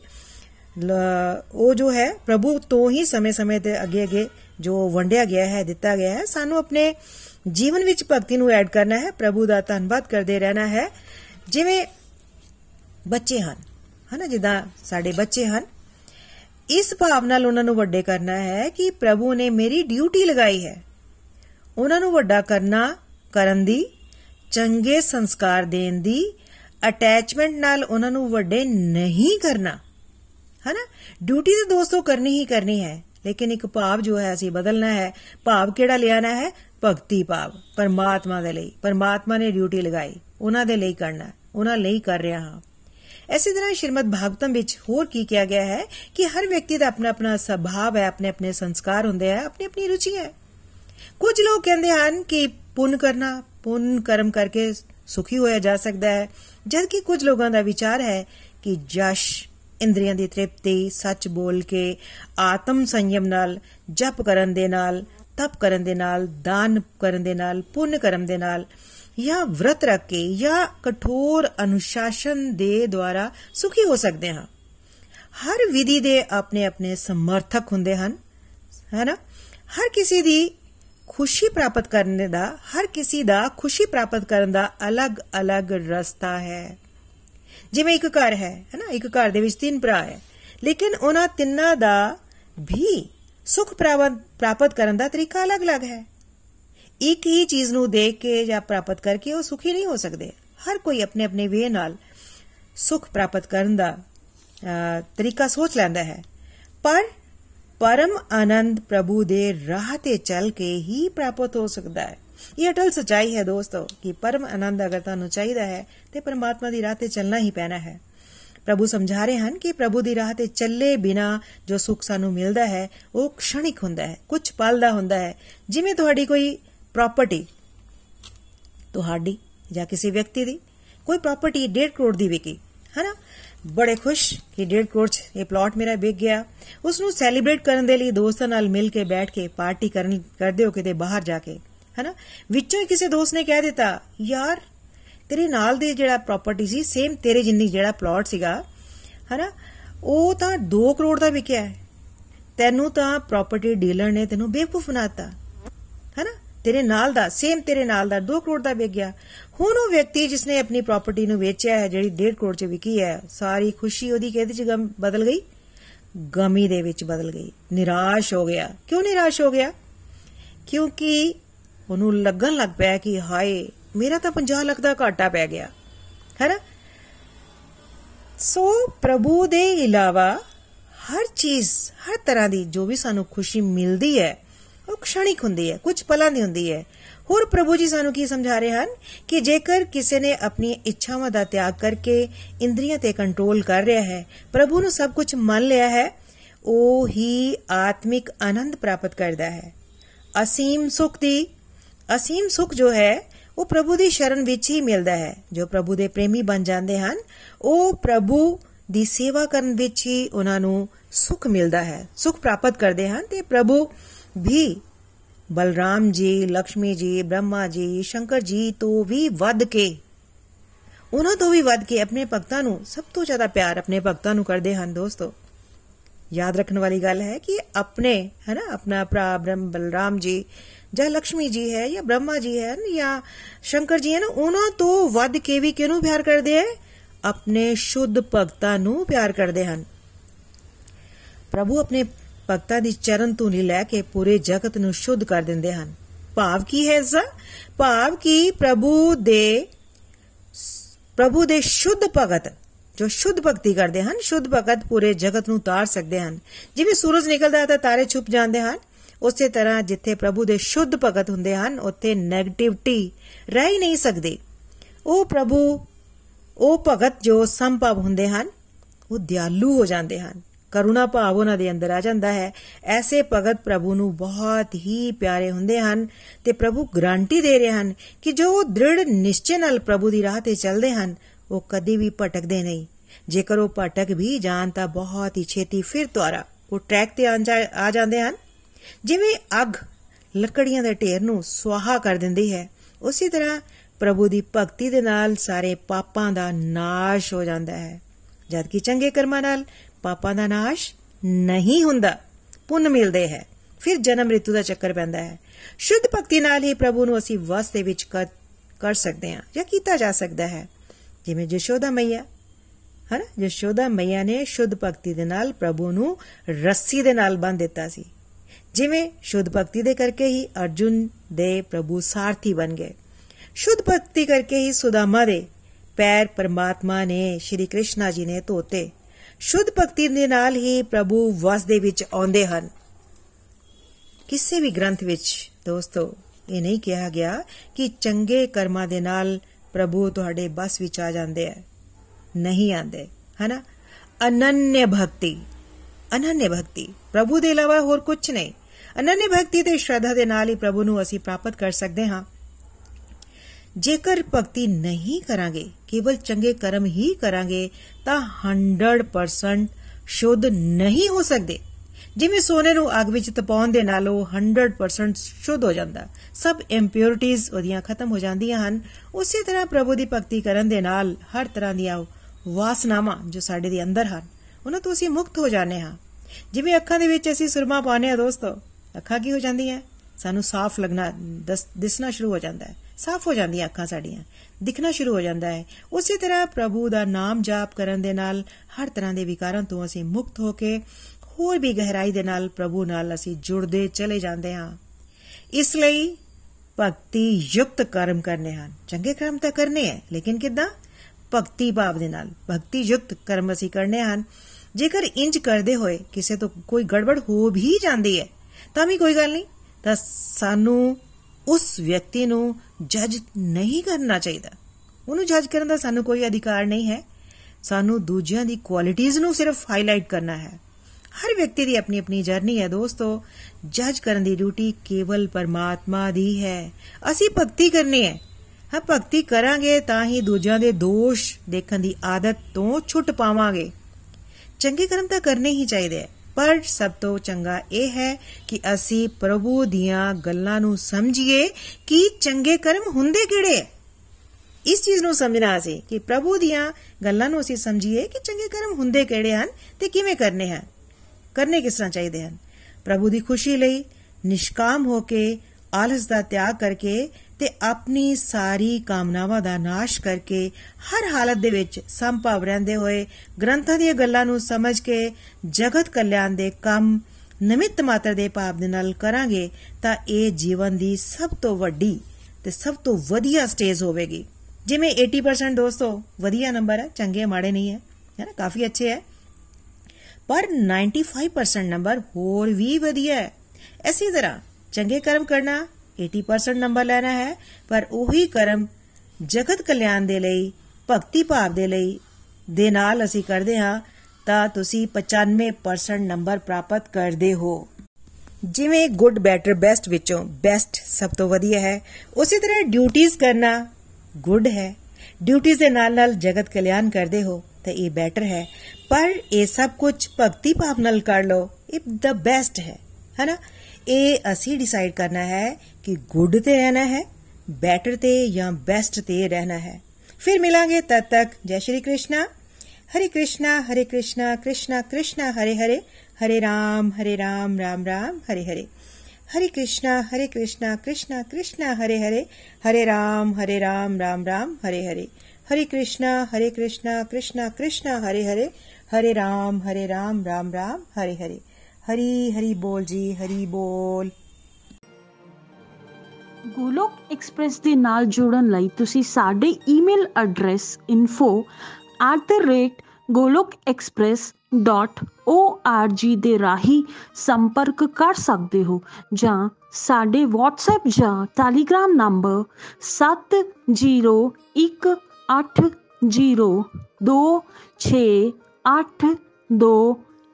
ਉਹ ਜੋ ਹੈ ਪ੍ਰਭੂ ਤੋਂ ਹੀ ਸਮੇਂ-ਸਮੇਂ ਤੇ ਅੱਗੇ-ਅੱਗੇ ਜੋ ਵੰਡਿਆ ਗਿਆ ਹੈ, ਦਿੱਤਾ ਗਿਆ ਹੈ, ਸਾਨੂੰ ਆਪਣੇ ਜੀਵਨ ਵਿੱਚ ਭਗਤੀ ਨੂੰ ਐਡ ਕਰਨਾ ਹੈ। ਪ੍ਰਭੂ ਦਾ ਧੰਨਵਾਦ ਕਰਦੇ ਰਹਿਣਾ ਹੈ। ਜਿਵੇਂ ਬੱਚੇ ਹਨ, ਹਨਾ, ਜਿੱਦਾਂ ਸਾਡੇ ਬੱਚੇ ਹਨ ਇਸ ਭਾਵ ਨਾਲ ਉਹਨਾਂ ਨੂੰ ਵੱਡੇ ਕਰਨਾ ਹੈ ਕਿ ਪ੍ਰਭੂ ਨੇ ਮੇਰੀ ਡਿਊਟੀ ਲਗਾਈ ਹੈ। ਉਹਨਾਂ ਨੂੰ ਵੱਡਾ ਕਰਨਾ, ਕਰਨ ਦੀ, ਚੰਗੇ ਸੰਸਕਾਰ ਦੇਣ ਦੀ ਅਟੈਚਮੈਂਟ ਨਾਲ ਉਹਨਾਂ ਨੂੰ ਵੱਡੇ ਨਹੀਂ ਕਰਨਾ। ਹਨਾ? ਡਿਊਟੀ ਤਾਂ ਦੋਸਤੋ ਕਰਨੀ ਹੀ ਕਰਨੀ ਹੈ, ਲੇਕਿਨ ਇੱਕ ਭਾਵ ਜੋ ਹੈ ਅਸੀਂ ਬਦਲਣਾ ਹੈ। ਭਾਵ ਕਿਹੜਾ ਲਿਆਣਾ ਹੈ? ਭਗਤੀ ਭਾਵ, ਪਰਮਾਤਮਾ ਦੇ ਲਈ। ਪਰਮਾਤਮਾ ਨੇ ਡਿਊਟੀ ਲਗਾਈ, ਉਹਨਾਂ ਦੇ ਲਈ ਕਰਨਾ, ਉਹਨਾਂ ਲਈ ਕਰ ਰਿਹਾ ਹਾਂ। ਐਸੀ ਤਰ੍ਹਾਂ ਸ਼੍ਰੀਮਦ ਭਾਗਵਤਮ ਵਿੱਚ ਹੋਰ ਕੀ ਕਿਹਾ ਗਿਆ ਹੈ ਕਿ ਹਰ ਵਿਅਕਤੀ ਦਾ ਆਪਣਾ ਆਪਣਾ ਸੁਭਾਅ ਹੈ, ਆਪਣੇ ਆਪਣੇ ਸੰਸਕਾਰ ਹੁੰਦੇ ਆ, ਆਪਣੀ ਆਪਣੀ ਰੁਚੀ ਹੈ। ਕੁਝ ਲੋਕ ਕਹਿੰਦੇ ਹਨ ਕਿ ਪੁੰਨ ਕਰਨਾ, ਪੁੰਨ ਕਰਮ ਕਰਕੇ ਸੁਖੀ ਹੋਇਆ ਜਾ ਸਕਦਾ ਹੈ, ਜਦਕਿ ਕੁਝ ਲੋਕਾਂ ਦਾ ਵਿਚਾਰ ਹੈ ਕਿ ਜਸ਼, ਇੰਦਰੀਆਂ ਦੀ ਤ੍ਰਿਪਤੀ, ਸੱਚ ਬੋਲ ਕੇ ਆਤਮ ਸੰਯਮ ਨਾਲ, ਜਪ ਕਰਨ ਦੇ ਨਾਲ, ਤਪ ਕਰਨ ਦੇ ਨਾਲ, ਦਾਨ ਕਰਨ ਦੇ ਨਾਲ, ਪੁੰਨ ਕਰਮ ਦੇ ਨਾਲ ਜਾਂ ਵਰਤ ਰੱਖ ਕੇ ਜਾਂ ਕਠੋਰ ਅਨੁਸ਼ਾਸਨ ਦੇ ਦੁਆਰਾ ਸੁਖੀ ਹੋ ਸਕਦੇ ਹਾਂ। ਹਰ ਵਿਧੀ ਦੇ ਆਪਣੇ ਆਪਣੇ ਸਮਰਥਕ ਹੁੰਦੇ ਹਨ, ਹੈਨਾ? ਹਰ ਕਿਸੇ ਦੀ ਖੁਸ਼ੀ ਪ੍ਰਾਪਤ ਕਰਨ ਦਾ, ਹਰ ਕਿਸੇ ਦਾ ਖੁਸ਼ੀ ਪ੍ਰਾਪਤ ਕਰਨ ਦਾ ਅਲੱਗ-ਅਲੱਗ ਰਸਤਾ ਹੈ। ਜਿਵੇਂ ਇੱਕ ਘਰ ਹੈ, ਹੈਨਾ? ਇੱਕ ਘਰ ਦੇ ਵਿੱਚ ਤਿੰਨ ਭਰਾ ਹੈ। ਲੇਕਿਨ ਉਹਨਾਂ ਤਿੰਨਾਂ ਦਾ ਵੀ ਸੁਖ ਪ੍ਰਾਪਤ ਕਰਨ ਦਾ ਤਰੀਕਾ ਅਲੱਗ-ਅਲੱਗ ਹੈ। ਇੱਕ ਹੀ ਚੀਜ਼ ਨੂੰ ਦੇਖ ਕੇ ਜਾਂ ਪ੍ਰਾਪਤ ਕਰਕੇ ਉਹ ਸੁਖੀ ਨਹੀਂ ਹੋ ਸਕਦੇ। ਹਰ ਕੋਈ ਆਪਣੇ ਆਪਣੇ ਵੇ ਨਾਲ ਸੁਖ ਪ੍ਰਾਪਤ ਕਰਨ ਦਾ ਤਰੀਕਾ ਸੋਚ ਲੈਂਦਾ ਹੈ। ਪਰ ਪਰਮ ਆਨੰਦ ਪ੍ਰਭੂ ਦੇ ਰਾਹ ਤੇ ਚੱਲ ਕੇ ਹੀ ਪ੍ਰਾਪਤ ਹੋ ਸਕਦਾ ਹੈ। ਇਹ ਅਟਲ ਸਚਾਈ ਹੈ ਦੋਸਤੋ ਕਿ ਪਰਮ ਆਨੰਦ ਅਗਰ ਤੁਹਾਨੂੰ ਚਾਹੀਦਾ ਹੈ, ਤੇ ਪਰਮਾਤਮਾ ਦੀ ਰਾਹ ਤੇ ਚੱਲਣਾ ਹੀ ਪੈਣਾ ਹੈ। ਪ੍ਰਭੂ ਸਮਝਾ ਰਹੇ ਹਨ ਕਿ ਪ੍ਰਭੂ ਦੀ ਰਾਹ ਤੇ ਚੱਲੇ ਬਿਨਾ ਜੋ ਸੁੱਖ ਸਾਨੂੰ ਮਿਲਦਾ ਹੈ, ਉਹ ਖਣਿਕ ਹੁੰਦਾ ਹੈ ਕੁਝ ਪਲ ਦਾ ਹੁੰਦਾ ਹੈ। ਜਿਵੇਂ ਤੁਹਾਡੀ ਕੋਈ ਪ੍ਰਾਪਰਟੀ ਤੁਹਾਡੀ ਜਾਂ ਕਿਸੇ ਵਿਅਕਤੀ ਦੀ, ਕੋਈ ਪ੍ਰਾਪਰਟੀ 1.5 ਕਰੋੜ ਦੀ ਵਿਕੀ, ਹੈਨਾ? ਬੜੇ ਖੁਸ਼ ਕਿ 1.5 ਕਰੋੜ ਚ ਇਹ ਪਲਾਟ ਮੇਰਾ ਵਿਕ ਗਿਆ। ਉਸ ਨੂੰ ਸੈਲੀਬ੍ਰੇਟ ਕਰਨ ਦੇ ਲਈ ਦੋਸਤਾਂ ਨਾਲ ਮਿਲ ਕੇ ਬੈਠ ਕੇ ਪਾਰਟੀ ਕਰਨ ਕਰਦੇ ਹੋ ਕਿਤੇ ਬਾਹਰ ਜਾ ਕੇ, ਹੈਨਾ? ਵਿੱਚੋਂ ਕਿਸੇ ਦੋਸਤ ਨੇ ਕਹਿ ਦਿੱਤਾ, ਯਾਰ, ਤੇਰੇ ਨਾਲ ਦੇ ਜਿਹੜਾ ਪ੍ਰਾਪਰਟੀ ਸੀ ਸੇਮ ਤੇਰੇ ਜਿੰਨੀ ਜਿਹੜਾ ਪਲਾਟ ਸੀਗਾ, ਹੈਨਾ? ਉਹ ਤਾਂ 2 ਕਰੋੜ ਦਾ ਵਿਕਿਆ ਹੈ। ਤੈਨੂੰ ਤਾਂ ਪ੍ਰਾਪਰਟੀ ਡੀਲਰ ਨੇ ਤੈਨੂੰ ਬੇਵਕੂਫ ਬਣਾਤਾ ਹੈਨਾ? ਤੇਰੇ ਨਾਲ ਦਾ ਸੇਮ ਤੇਰੇ ਨਾਲ ਦਾ 2 ਕਰੋੜ ਦਾ ਵਿਕ ਗਿਆ ਹੁਣ ਉਹ ਵਿਅਕਤੀ ਜਿਸਨੇ ਆਪਣੀ ਪ੍ਰਾਪਰਟੀ ਨੂੰ ਵੇਚਿਆ ਹੈ, ਜਿਹੜੀ 1.5 ਕਰੋੜ ਚ ਵਿਕੀ ਹੈ, ਸਾਰੀ ਖੁਸ਼ੀ ਉਹਦੀ ਕਿਹਦੇ ਚ ਬਦਲ ਗਈ? ਗਮੀ ਦੇ ਵਿੱਚ ਬਦਲ ਗਈ। ਨਿਰਾਸ਼ ਹੋ ਗਿਆ। ਕਿਉਂ ਨਿਰਾਸ਼ ਹੋ ਗਿਆ? ਕਿਉਂਕਿ ਉਹਨੂੰ ਲੱਗਣ ਲੱਗ ਪਿਆ ਕਿ ਹਾਏ, ਮੇਰਾ ਤਾਂ 50 ਲੱਖ ਦਾ ਘਾਟਾ ਪੈ ਗਿਆ। ਹੈਨਾ? ਸੋ ਪ੍ਰਭੂ ਦੇ ਇਲਾਵਾ ਹਰ ਚੀਜ਼, ਹਰ ਤਰ੍ਹਾਂ ਦੀ ਜੋ ਵੀ ਸਾਨੂੰ ਖੁਸ਼ੀ ਮਿਲਦੀ ਹੈ ਉਹ ਖਸ਼ਣਿਕ ਹੁੰਦੀ ਹੈ, ਕੁਝ ਪਲਾਂ ਦੀ ਹੁੰਦੀ ਹੈ। ਹੋਰ ਪ੍ਰਭੂ ਜੀ ਸਾਨੂੰ ਕੀ ਸਮਝਾ ਰਹੇ ਹਨ? ਕਿ ਜੇਕਰ ਕਿਸੇ ਨੇ ਆਪਣੀ ਇੱਛਾਵਾਂ ਦਾ ਤਿਆਗ ਕਰਕੇ ਇੰਦਰੀਆਂ ਤੇ ਕੰਟਰੋਲ ਕਰ ਰਿਹਾ ਹੈ, ਪ੍ਰਭੂ ਨੂੰ ਸਭ ਕੁਝ ਮੰਨ ਲਿਆ ਹੈ, ਉਹ ਹੀ ਆਤਮਿਕ ਆਨੰਦ ਪ੍ਰਾਪਤ ਕਰਦਾ ਹੈ। ਅਸੀਮ ਸੁਖ ਦੀ, ਅਸੀਮ ਸੁਖ ਜੋ ਹੈ, ਉਹ ਪ੍ਰਭੂ ਦੀ ਸ਼ਰਨ ਵਿੱਚ ਹੀ ਮਿਲਦਾ ਹੈ। ਜੋ ਪ੍ਰਭੂ ਦੇ ਪ੍ਰੇਮੀ ਬਣ ਜਾਂਦੇ ਹਨ, ਉਹ ਪ੍ਰਭੂ ਦੀ ਸੇਵਾ ਕਰਨ ਵਿੱਚ ਹੀ ਉਹਨਾਂ ਨੂੰ ਸੁਖ ਮਿਲਦਾ ਹੈ, ਸੁਖ ਪ੍ਰਾਪਤ ਕਰਦੇ ਹਨ ਤੇ ਪ੍ਰਭੂ भी बलराम जी, लक्ष्मी जी, ब्रह्मा जी, शंकर जी तो भी वध के, उन्हों तो भी वध के अपने भक्तों नु सब तो ज़्यादा प्यार अपने भक्तों नु करदे हन दोस्तों। याद रखने वाली गल है कि अपने, है ना, अपना भरा ब्रह्म बलराम जी ज लक्ष्मी जी है या ब्रह्मा जी है या शंकर जी है ना उन्होंने तो वध के भी कि प्यार करदे है? अपने शुद्ध भक्तों नु प्यार करदे हन। प्रभु अपने ਭਗਤਾਂ ਦੀ ਚਰਨ ਧੂਨੀ ਲੈ ਕੇ ਪੂਰੇ ਜਗਤ ਨੂੰ ਸ਼ੁੱਧ ਕਰ ਦਿੰਦੇ ਹਨ। ਭਾਵ ਕੀ ਹੈ ਇਸ ਭਾਵ ਕੀ ਪ੍ਰਭੂ ਦੇ ਪ੍ਰਭੂ ਦੇ ਸ਼ੁੱਧ ਭਗਤ, ਜੋ ਸ਼ੁੱਧ ਭਗਤੀ ਕਰਦੇ ਹਨ, ਸ਼ੁੱਧ ਭਗਤ ਪੂਰੇ ਜਗਤ ਨੂੰ ਤਾਰ ਸਕਦੇ ਹਨ। ਜਿਵੇਂ ਸੂਰਜ ਨਿਕਲਦਾ ਹੈ ਤਾਂ ਤਾਰੇ ਛੁਪ ਜਾਂਦੇ ਹਨ। ਉਸੇ ਤਰ੍ਹਾਂ ਜਿੱਥੇ ਪ੍ਰਭੂ ਦੇ ਸ਼ੁੱਧ ਭਗਤ ਹੁੰਦੇ ਹਨ, ਉੱਥੇ 네ਗੇਟਿਵਿਟੀ ਰਹਿ ਹੀ ਨਹੀਂ ਸਕਦੀ। ਉਹ ਪ੍ਰਭੂ, ਉਹ ਭਗਤ ਜੋ ਸੰਭਵ ਹੁੰਦੇ ਹਨ, ਉਹ ਦਿਆਲੂ ਹੋ ਜਾਂਦੇ ਹਨ। ਕਰੁਣਾ ਭਾਵ ਉਹਨਾਂ ਦੇ ਅੰਦਰ ਆ ਜਾਂਦਾ ਹੈ। ਐਸੇ ਭਗਤ ਪ੍ਰਭੂ ਨੂੰ ਬਹੁਤ ਹੀ ਪਿਆਰੇ ਹੁੰਦੇ ਹਨ ਤੇ ਪ੍ਰਭੂ ਗਾਰੰਟੀ ਦੇ ਰਹੇ ਹਨ ਕਿ ਜੋ ਦ੍ਰਿੜ ਨਿਸ਼ਚੈ ਨਾਲ ਪ੍ਰਭੂ ਦੀ ਰਾਹ ਤੇ ਚੱਲਦੇ ਹਨ, ਉਹ ਕਦੀ ਵੀ ਭਟਕਦੇ ਨਹੀਂ। ਜੇਕਰ ਉਹ ਭਟਕ ਵੀ ਜਾਣ ਤਾਂ ਬਹੁਤ ਹੀ ਛੇਤੀ ਫਿਰ ਦੁਆਰਾ ਉਹ ਟਰੈਕ ਤੇ ਆ ਜਾਂਦੇ ਹਨ। ਜਿਵੇਂ ਅੱਗ ਲੱਕੜੀਆਂ ਦੇ ਢੇਰ ਨੂੰ ਸੁਆਹਾ ਕਰ ਦਿੰਦੀ ਹੈ, ਉਸੇ ਤਰ੍ਹਾਂ ਪ੍ਰਭੂ ਦੀ ਭਗਤੀ ਦੇ ਨਾਲ ਸਾਰੇ ਪਾਪਾਂ ਦਾ ਨਾਸ਼ ਹੋ ਜਾਂਦਾ ਹੈ। ਜਦ ਕਿ ਚੰਗੇ ਕਰਮਾਂ ਨਾਲ ਪਾਪਾਂ ਦਾ ਨਾਸ਼ ਨਹੀਂ ਹੁੰਦਾ। ਪੁੰਨ ਮਿਲਦੇ ਹੈ। ਫਿਰ ਜਨਮ ਰਿਤੂ ਦਾ ਚੱਕਰ ਪੈਂਦਾ ਹੈ। ਸ਼ੁੱਧ ਭਗਤੀ ਨਾਲ ਹੀ ਪ੍ਰਭੂ ਨੂੰ ਅਸੀਂ ਵਸ ਦੇ ਵਿੱਚ ਕਰ ਸਕਦੇ ਹਾਂ ਜਾਂ ਕੀਤਾ ਜਾ ਸਕਦਾ ਹੈ। ਜਿਵੇਂ ਜਸ਼ੋਦਾ ਮਈਆ। ਹਨਾ? ਯਸ਼ੋਦਾ ਮਈਆ ਨੇ ਸ਼ੁੱਧ ਭਗਤੀ ਦੇ ਨਾਲ ਪ੍ਰਭੂ ਨੂੰ ਰੱਸੀ ਦੇ ਨਾਲ ਬੰਨ ਦਿੱਤਾ ਸੀ। ਜਿਵੇਂ ਸ਼ੁੱਧ ਭਗਤੀ ਦੇ ਕਰਕੇ ਹੀ ਅਰਜੁਨ ਦੇ ਪ੍ਰਭੂ ਸਾਰਥੀ ਬਣ ਗਏ। ਸ਼ੁੱਧ ਭਗਤੀ ਕਰਕੇ ਹੀ ਸੁਦਾਮਾ ਦੇ ਪੈਰ ਪਰਮਾਤਮਾ ਨੇ, ਸ਼੍ਰੀ ਕ੍ਰਿਸ਼ਨਾ ਜੀ ਨੇ ਧੋਤੇ। ਸ਼ੁੱਧ ਭਗਤੀ ਦੇ ਨਾਲ ਹੀ ਪ੍ਰਭੂ ਵਸ ਦੇ ਵਿੱਚ ਆਉਂਦੇ ਹਨ। ਕਿਸੇ ਵੀ ਗ੍ਰੰਥ ਵਿੱਚ ਦੋਸਤੋ, ਇਹ ਨਹੀਂ ਕਿਹਾ ਗਿਆ ਕਿ ਚੰਗੇ ਕਰਮਾਂ ਦੇ ਨਾਲ ਪ੍ਰਭੂ ਤੁਹਾਡੇ ਬਸ ਵਿੱਚ ਆ ਜਾਂਦੇ ਆ। ਨਹੀਂ ਆਂਦੇ ਹਨਾ? ਅਨੰਨਯ ਭਗਤੀ ਅਨੰਨਯ ਭਗਤੀ। ਪ੍ਰਭੂ ਦੇ ਇਲਾਵਾ ਹੋਰ ਕੁਝ ਨਹੀਂ। ਅਨੰਨਯ ਭਗਤੀ ਤੇ ਸ਼ਰਧਾ ਦੇ ਨਾਲ ਹੀ ਪ੍ਰਭੂ ਨੂੰ ਅਸੀਂ ਪ੍ਰਾਪਤ ਕਰ ਸਕਦੇ ਹਾਂ। ਜੇਕਰ ਭਗਤੀ ਨਹੀਂ ਕਰਾਂਗੇ, ਕੇਵਲ ਚੰਗੇ ਕਰਮ ਹੀ ਕਰਾਂਗੇ, ਤਾਂ 100% ਸ਼ੁੱਧ ਨਹੀਂ ਹੋ ਸਕਦੇ। ਜਿਵੇਂ ਸੋਨੇ ਨੂੰ ਅੱਗ ਵਿੱਚ ਤਪਾਉਣ ਦੇ ਨਾਲ ਉਹ 100% ਸ਼ੁੱਧ ਹੋ ਜਾਂਦਾ। ਸਭ ਇੰਪਿਉਰਿਟੀਆਂ ਉਹਦੀਆਂ ਖਤਮ ਹੋ ਜਾਂਦੀਆਂ ਹਨ। ਉਸੇ ਤਰ੍ਹਾਂ ਪ੍ਰਭੂ ਦੀ ਭਗਤੀ ਕਰਨ ਦੇ ਨਾਲ ਹਰ ਤਰ੍ਹਾਂ ਦੀਆਂ ਵਾਸਨਾਵਾਂ ਜੋ ਸਾਡੇ ਦੇ ਅੰਦਰ ਹਨ, ਉਹਨਾਂ ਤੋਂ ਅਸੀਂ ਮੁਕਤ ਹੋ ਜਾਂਦੇ ਹਾਂ। ਜਿਵੇਂ ਅੱਖਾਂ ਦੇ ਵਿੱਚ ਅਸੀਂ ਸੁਰਮਾ ਪਾਉਂਦੇ ਆ ਦੋਸਤੋ, ਅੱਖਾਂ ਕੀ ਹੋ ਜਾਂਦੀਆਂ? ਸਾਨੂੰ ਸਾਫ਼ ਲੱਗਣਾ ਦਿਸਣਾ ਸ਼ੁਰੂ ਹੋ ਜਾਂਦਾ ਹੈ। ਸਾਫ਼ ਹੋ ਜਾਂਦੀਆਂ ਅੱਖਾਂ ਸਾਡੀਆਂ। ਦਿਖਣਾ ਸ਼ੁਰੂ ਹੋ ਜਾਂਦਾ ਹੈ। ਉਸੇ ਤਰ੍ਹਾਂ ਪ੍ਰਭੂ ਦਾ ਨਾਮ ਜਾਪ ਕਰਨ ਦੇ ਨਾਲ, ਹਰ ਤਰ੍ਹਾਂ ਦੇ ਵਿਕਾਰਾਂ ਤੋਂ ਅਸੀਂ ਮੁਕਤ ਹੋ ਕੇ, ਹੋਰ ਵੀ ਗਹਿਰਾਈ ਦੇ ਨਾਲ ਪ੍ਰਭੂ ਨਾਲ ਅਸੀਂ ਜੁੜਦੇ ਚਲੇ ਜਾਂਦੇ ਹਾਂ। ਇਸ ਲਈ ਭਗਤੀ ਯੁਕਤ ਕਰਮ ਕਰਨੇ ਹਨ। ਚੰਗੇ ਕਰਮ ਤਾਂ ਕਰਨੇ ਹੈ, ਲੇਕਿਨ ਕਿਦਾਂ? ਭਗਤੀ ਭਾਵ ਦੇ ਨਾਲ। ਭਗਤੀ ਯੁਕਤ ਕਰਮ ਅਸੀਂ ਕਰਨੇ ਹਨ। ਜੇਕਰ ਇੰਜ ਕਰਦੇ ਹੋਏ ਕਿਸੇ ਤੋਂ ਕੋਈ ਗੜਬੜ ਹੋ ਵੀ ਜਾਂਦੀ ਹੈ, ਤਾਂ ਵੀ ਕੋਈ ਗੱਲ ਨਹੀਂ। ਤਾਂ ਸਾਨੂੰ ਉਸ ਵਿਅਕਤੀ ਨੂੰ ਜੱਜ ਨਹੀਂ ਕਰਨਾ ਚਾਹੀਦਾ। ਉਹਨੂੰ ਜੱਜ ਕਰਨ ਦਾ ਸਾਨੂੰ ਕੋਈ ਅਧਿਕਾਰ ਨਹੀਂ ਹੈ। ਸਾਨੂੰ ਦੂਜਿਆਂ ਦੀ ਕੁਆਲਿਟੀਆਂ ਨੂੰ ਸਿਰਫ ਹਾਈਲਾਈਟ ਕਰਨਾ ਹੈ। ਹਰ ਵਿਅਕਤੀ ਦੀ ਆਪਣੀ ਆਪਣੀ ਜਰਨੀ ਹੈ ਦੋਸਤੋ। ਜੱਜ ਕਰਨ ਦੀ ਡਿਊਟੀ ਕੇਵਲ ਪਰਮਾਤਮਾ ਦੀ ਹੈ। ਅਸੀਂ ਭਗਤੀ ਕਰਨੀ ਹੈ। ਹਾਂ, ਭਗਤੀ ਕਰਾਂਗੇ ਤਾਂ ਹੀ ਦੂਜਿਆਂ ਦੇ ਦੋਸ਼ ਦੇਖਣ ਦੀ ਆਦਤ ਤੋਂ ਛੁੱਟ ਪਾਵਾਂਗੇ। ਚੰਗੇ ਕਰਮ ਤਾਂ ਕਰਨੇ ਹੀ ਚਾਹੀਦੇ ਪਰ ਸਭ ਤੋਂ ਚੰਗਾ ਇਹ ਹੈ ਕਿ ਅਸੀਂ ਪ੍ਰਭੂ ਦੀਆਂ ਗੱਲਾਂ ਨੂੰ ਸਮਝੀਏ ਕਿ ਚੰਗੇ ਕਰਮ ਹੁੰਦੇ ਕਿਹੜੇ ਇਸ ਚੀਜ਼ ਨੂੰ ਸਮਝਣਾ ਸੀ ਕਿ ਪ੍ਰਭੂ ਦੀਆਂ ਗੱਲਾਂ ਨੂੰ ਅਸੀਂ ਸਮਝੀਏ ਕਿ ਚੰਗੇ ਕਰਮ ਹੁੰਦੇ ਕਿਹੜੇ ਹਨ ਤੇ ਕਿਵੇਂ ਕਰਨੇ ਹਨ। ਕਰਨੇ ਕਿਸ ਤਰ੍ਹਾਂ ਚਾਹੀਦੇ ਹਨ? ਪ੍ਰਭੂ ਦੀ ਖੁਸ਼ੀ ਲਈ ਨਿਸ਼ਕਾਮ ਹੋ ਕੇ ਆਲਸ ਦਾ ਤਿਆਗ ਕਰਕੇ ਤੇ ਆਪਣੀ ਸਾਰੀ ਕਾਮਨਾਵਾਂ ਦਾ ਨਾਸ਼ ਕਰਕੇ ਹਰ ਹਾਲਤ ਦੇ ਵਿੱਚ ਸੰਭਵ ਰਹਿੰਦੇ ਹੋਏ ਗ੍ਰੰਥਾਂ ਦੀਆਂ ਗੱਲਾਂ ਨੂੰ ਸਮਝ ਕੇ ਜਗਤ ਕਲਿਆਣ ਦੇ ਕੰਮ ਨਿਮਿਤ ਮਾਤਰ ਦੇ ਭਾਵ ਦੇ ਨਾਲ ਕਰਾਂਗੇ ਤਾਂ ਇਹ ਜੀਵਨ ਦੀ ਸਭ ਤੋਂ ਵੱਡੀ ਤੇ ਸਭ ਤੋਂ ਵਧੀਆ ਸਟੇਜ ਹੋਵੇਗੀ। ਜਿਵੇਂ 80% ਦੋਸਤੋ, ਵਧੀਆ ਨੰਬਰ ਹੈ, ਚੰਗੇ ਮਾੜੇ ਨਹੀਂ ਹੈ ਹੈ ਨਾ? ਕਾਫੀ ਅੱਛੇ ਹੈ। ਪਰ 95% ਨੰਬਰ ਹੋਰ ਵੀ ਵਧੀਆ ਹੈ। ਐਸੀ ਤਰ੍ਹਾਂ ਚੰਗੇ ਕਰਮ ਕਰਨਾ 80% ਨੰਬਰ ਲੈਣਾ ਹੈ, ਪਰ ਉਹੀ ਕਰਮ ਜਗਤ ਕਲਿਆਣ ਦੇ ਲਈ, ਭਗਤੀ ਭਾਵ ਦੇ ਲਈ, ਦੇ ਨਾਲ ਅਸੀਂ ਕਰਦੇ ਹਾਂ, ਤਾਂ ਤੁਸੀਂ 95% ਨੰਬਰ ਪ੍ਰਾਪਤ ਕਰਦੇ ਹੋ। ਜਿਵੇਂ ਗੁੱਡ ਬੈਟਰ ਬੈਸਟ ਵਿੱਚੋਂ ਬੈਸਟ ਸਭ ਤੋਂ ਵਧੀਆ ਹੈ, ਉਸੇ ਤਰ੍ਹਾਂ ਡਿਊਟੀਆਂ ਕਰਨਾ ਗੁੱਡ ਹੈ। ਡਿਊਟੀਆਂ ਦੇ ਨਾਲ ਨਾਲ ਜਗਤ ਕਲਿਆਣ ਕਰਦੇ ਹੋ, ਤਾਂ ਇਹ ਬੈਟਰ ਹੈ। ਪਰ ਇਹ ਸਭ ਕੁਝ ਭਗਤੀ ਭਾਵ ਨਾਲ ਕਰ ਲਓ, ਇਹ ਦਾ ਬੈਸਟ ਹੈ ਹੈਨਾ ਇਹ ਅਸੀਂ ਡਿਸਾਈਡ ਕਰਨਾ ਹੈ ਕਿ ਗੁੱਡ ਤੇ ਰਹਿਣਾ ਹੈ ਬੈਟਰ ਤੇ ਜਾਂ ਬੈਸਟ ਤੇ ਰਹਿਣਾ ਹੈ ਫਿਰ ਮਿਲਾਂਗੇ ਤਦ ਤੱਕ ਜੈ ਸ਼੍ਰੀ ਕ੍ਰਿਸ਼ਨਾ ਹਰੇ ਕ੍ਰਿਸ਼ਨਾ ਹਰੇ ਕ੍ਰਿਸ਼ਨਾ ਕ੍ਰਿਸ਼ਨਾ ਕ੍ਰਿਸ਼ਨਾ ਹਰੇ ਹਰੇ ਹਰੇ ਰਾਮ ਹਰੇ ਰਾਮ ਰਾਮ ਰਾਮ ਹਰੇ ਹਰੇ हरे कृष्णा हरे कृष्णा कृष्णा कृष्णा हरे हरे हरे राम हरे राम राम राम हरे हरे हरे कृष्णा हरे कृष्णा कृष्णा कृष्णा हरे हरे हरे राम हरे राम राम राम हरे हरे ਹਰੀ ਹਰੀ ਬੋਲ ਜੀ, ਹਰੀ ਬੋਲ। ਗੋਲੋਕ ਐਕਸਪ੍ਰੈਸ ਦੇ ਨਾਲ ਜੁੜਨ ਲਈ ਤੁਸੀਂ ਸਾਡੇ ਈਮੇਲ ਐਡਰੈਸ info@golokexpress.org ਦੇ ਰਾਹੀਂ ਸੰਪਰਕ ਕਰ ਸਕਦੇ ਹੋ ਜਾਂ ਸਾਡੇ WhatsApp ਜਾਂ Telegram ਨੰਬਰ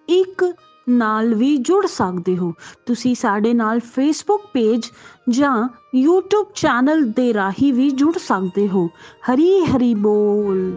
7018026821 ਨਾਲ ਵੀ ਜੁੜ ਸਕਦੇ ਹੋ। ਤੁਸੀਂ ਸਾਡੇ ਨਾਲ ਫੇਸਬੁੱਕ ਪੇਜ ਜਾਂ YouTube ਚੈਨਲ ਦੇ ਰਾਹੀਂ ਵੀ ਜੁੜ ਸਕਦੇ ਹੋ। ਹਰੀ ਹਰੀ ਬੋਲ।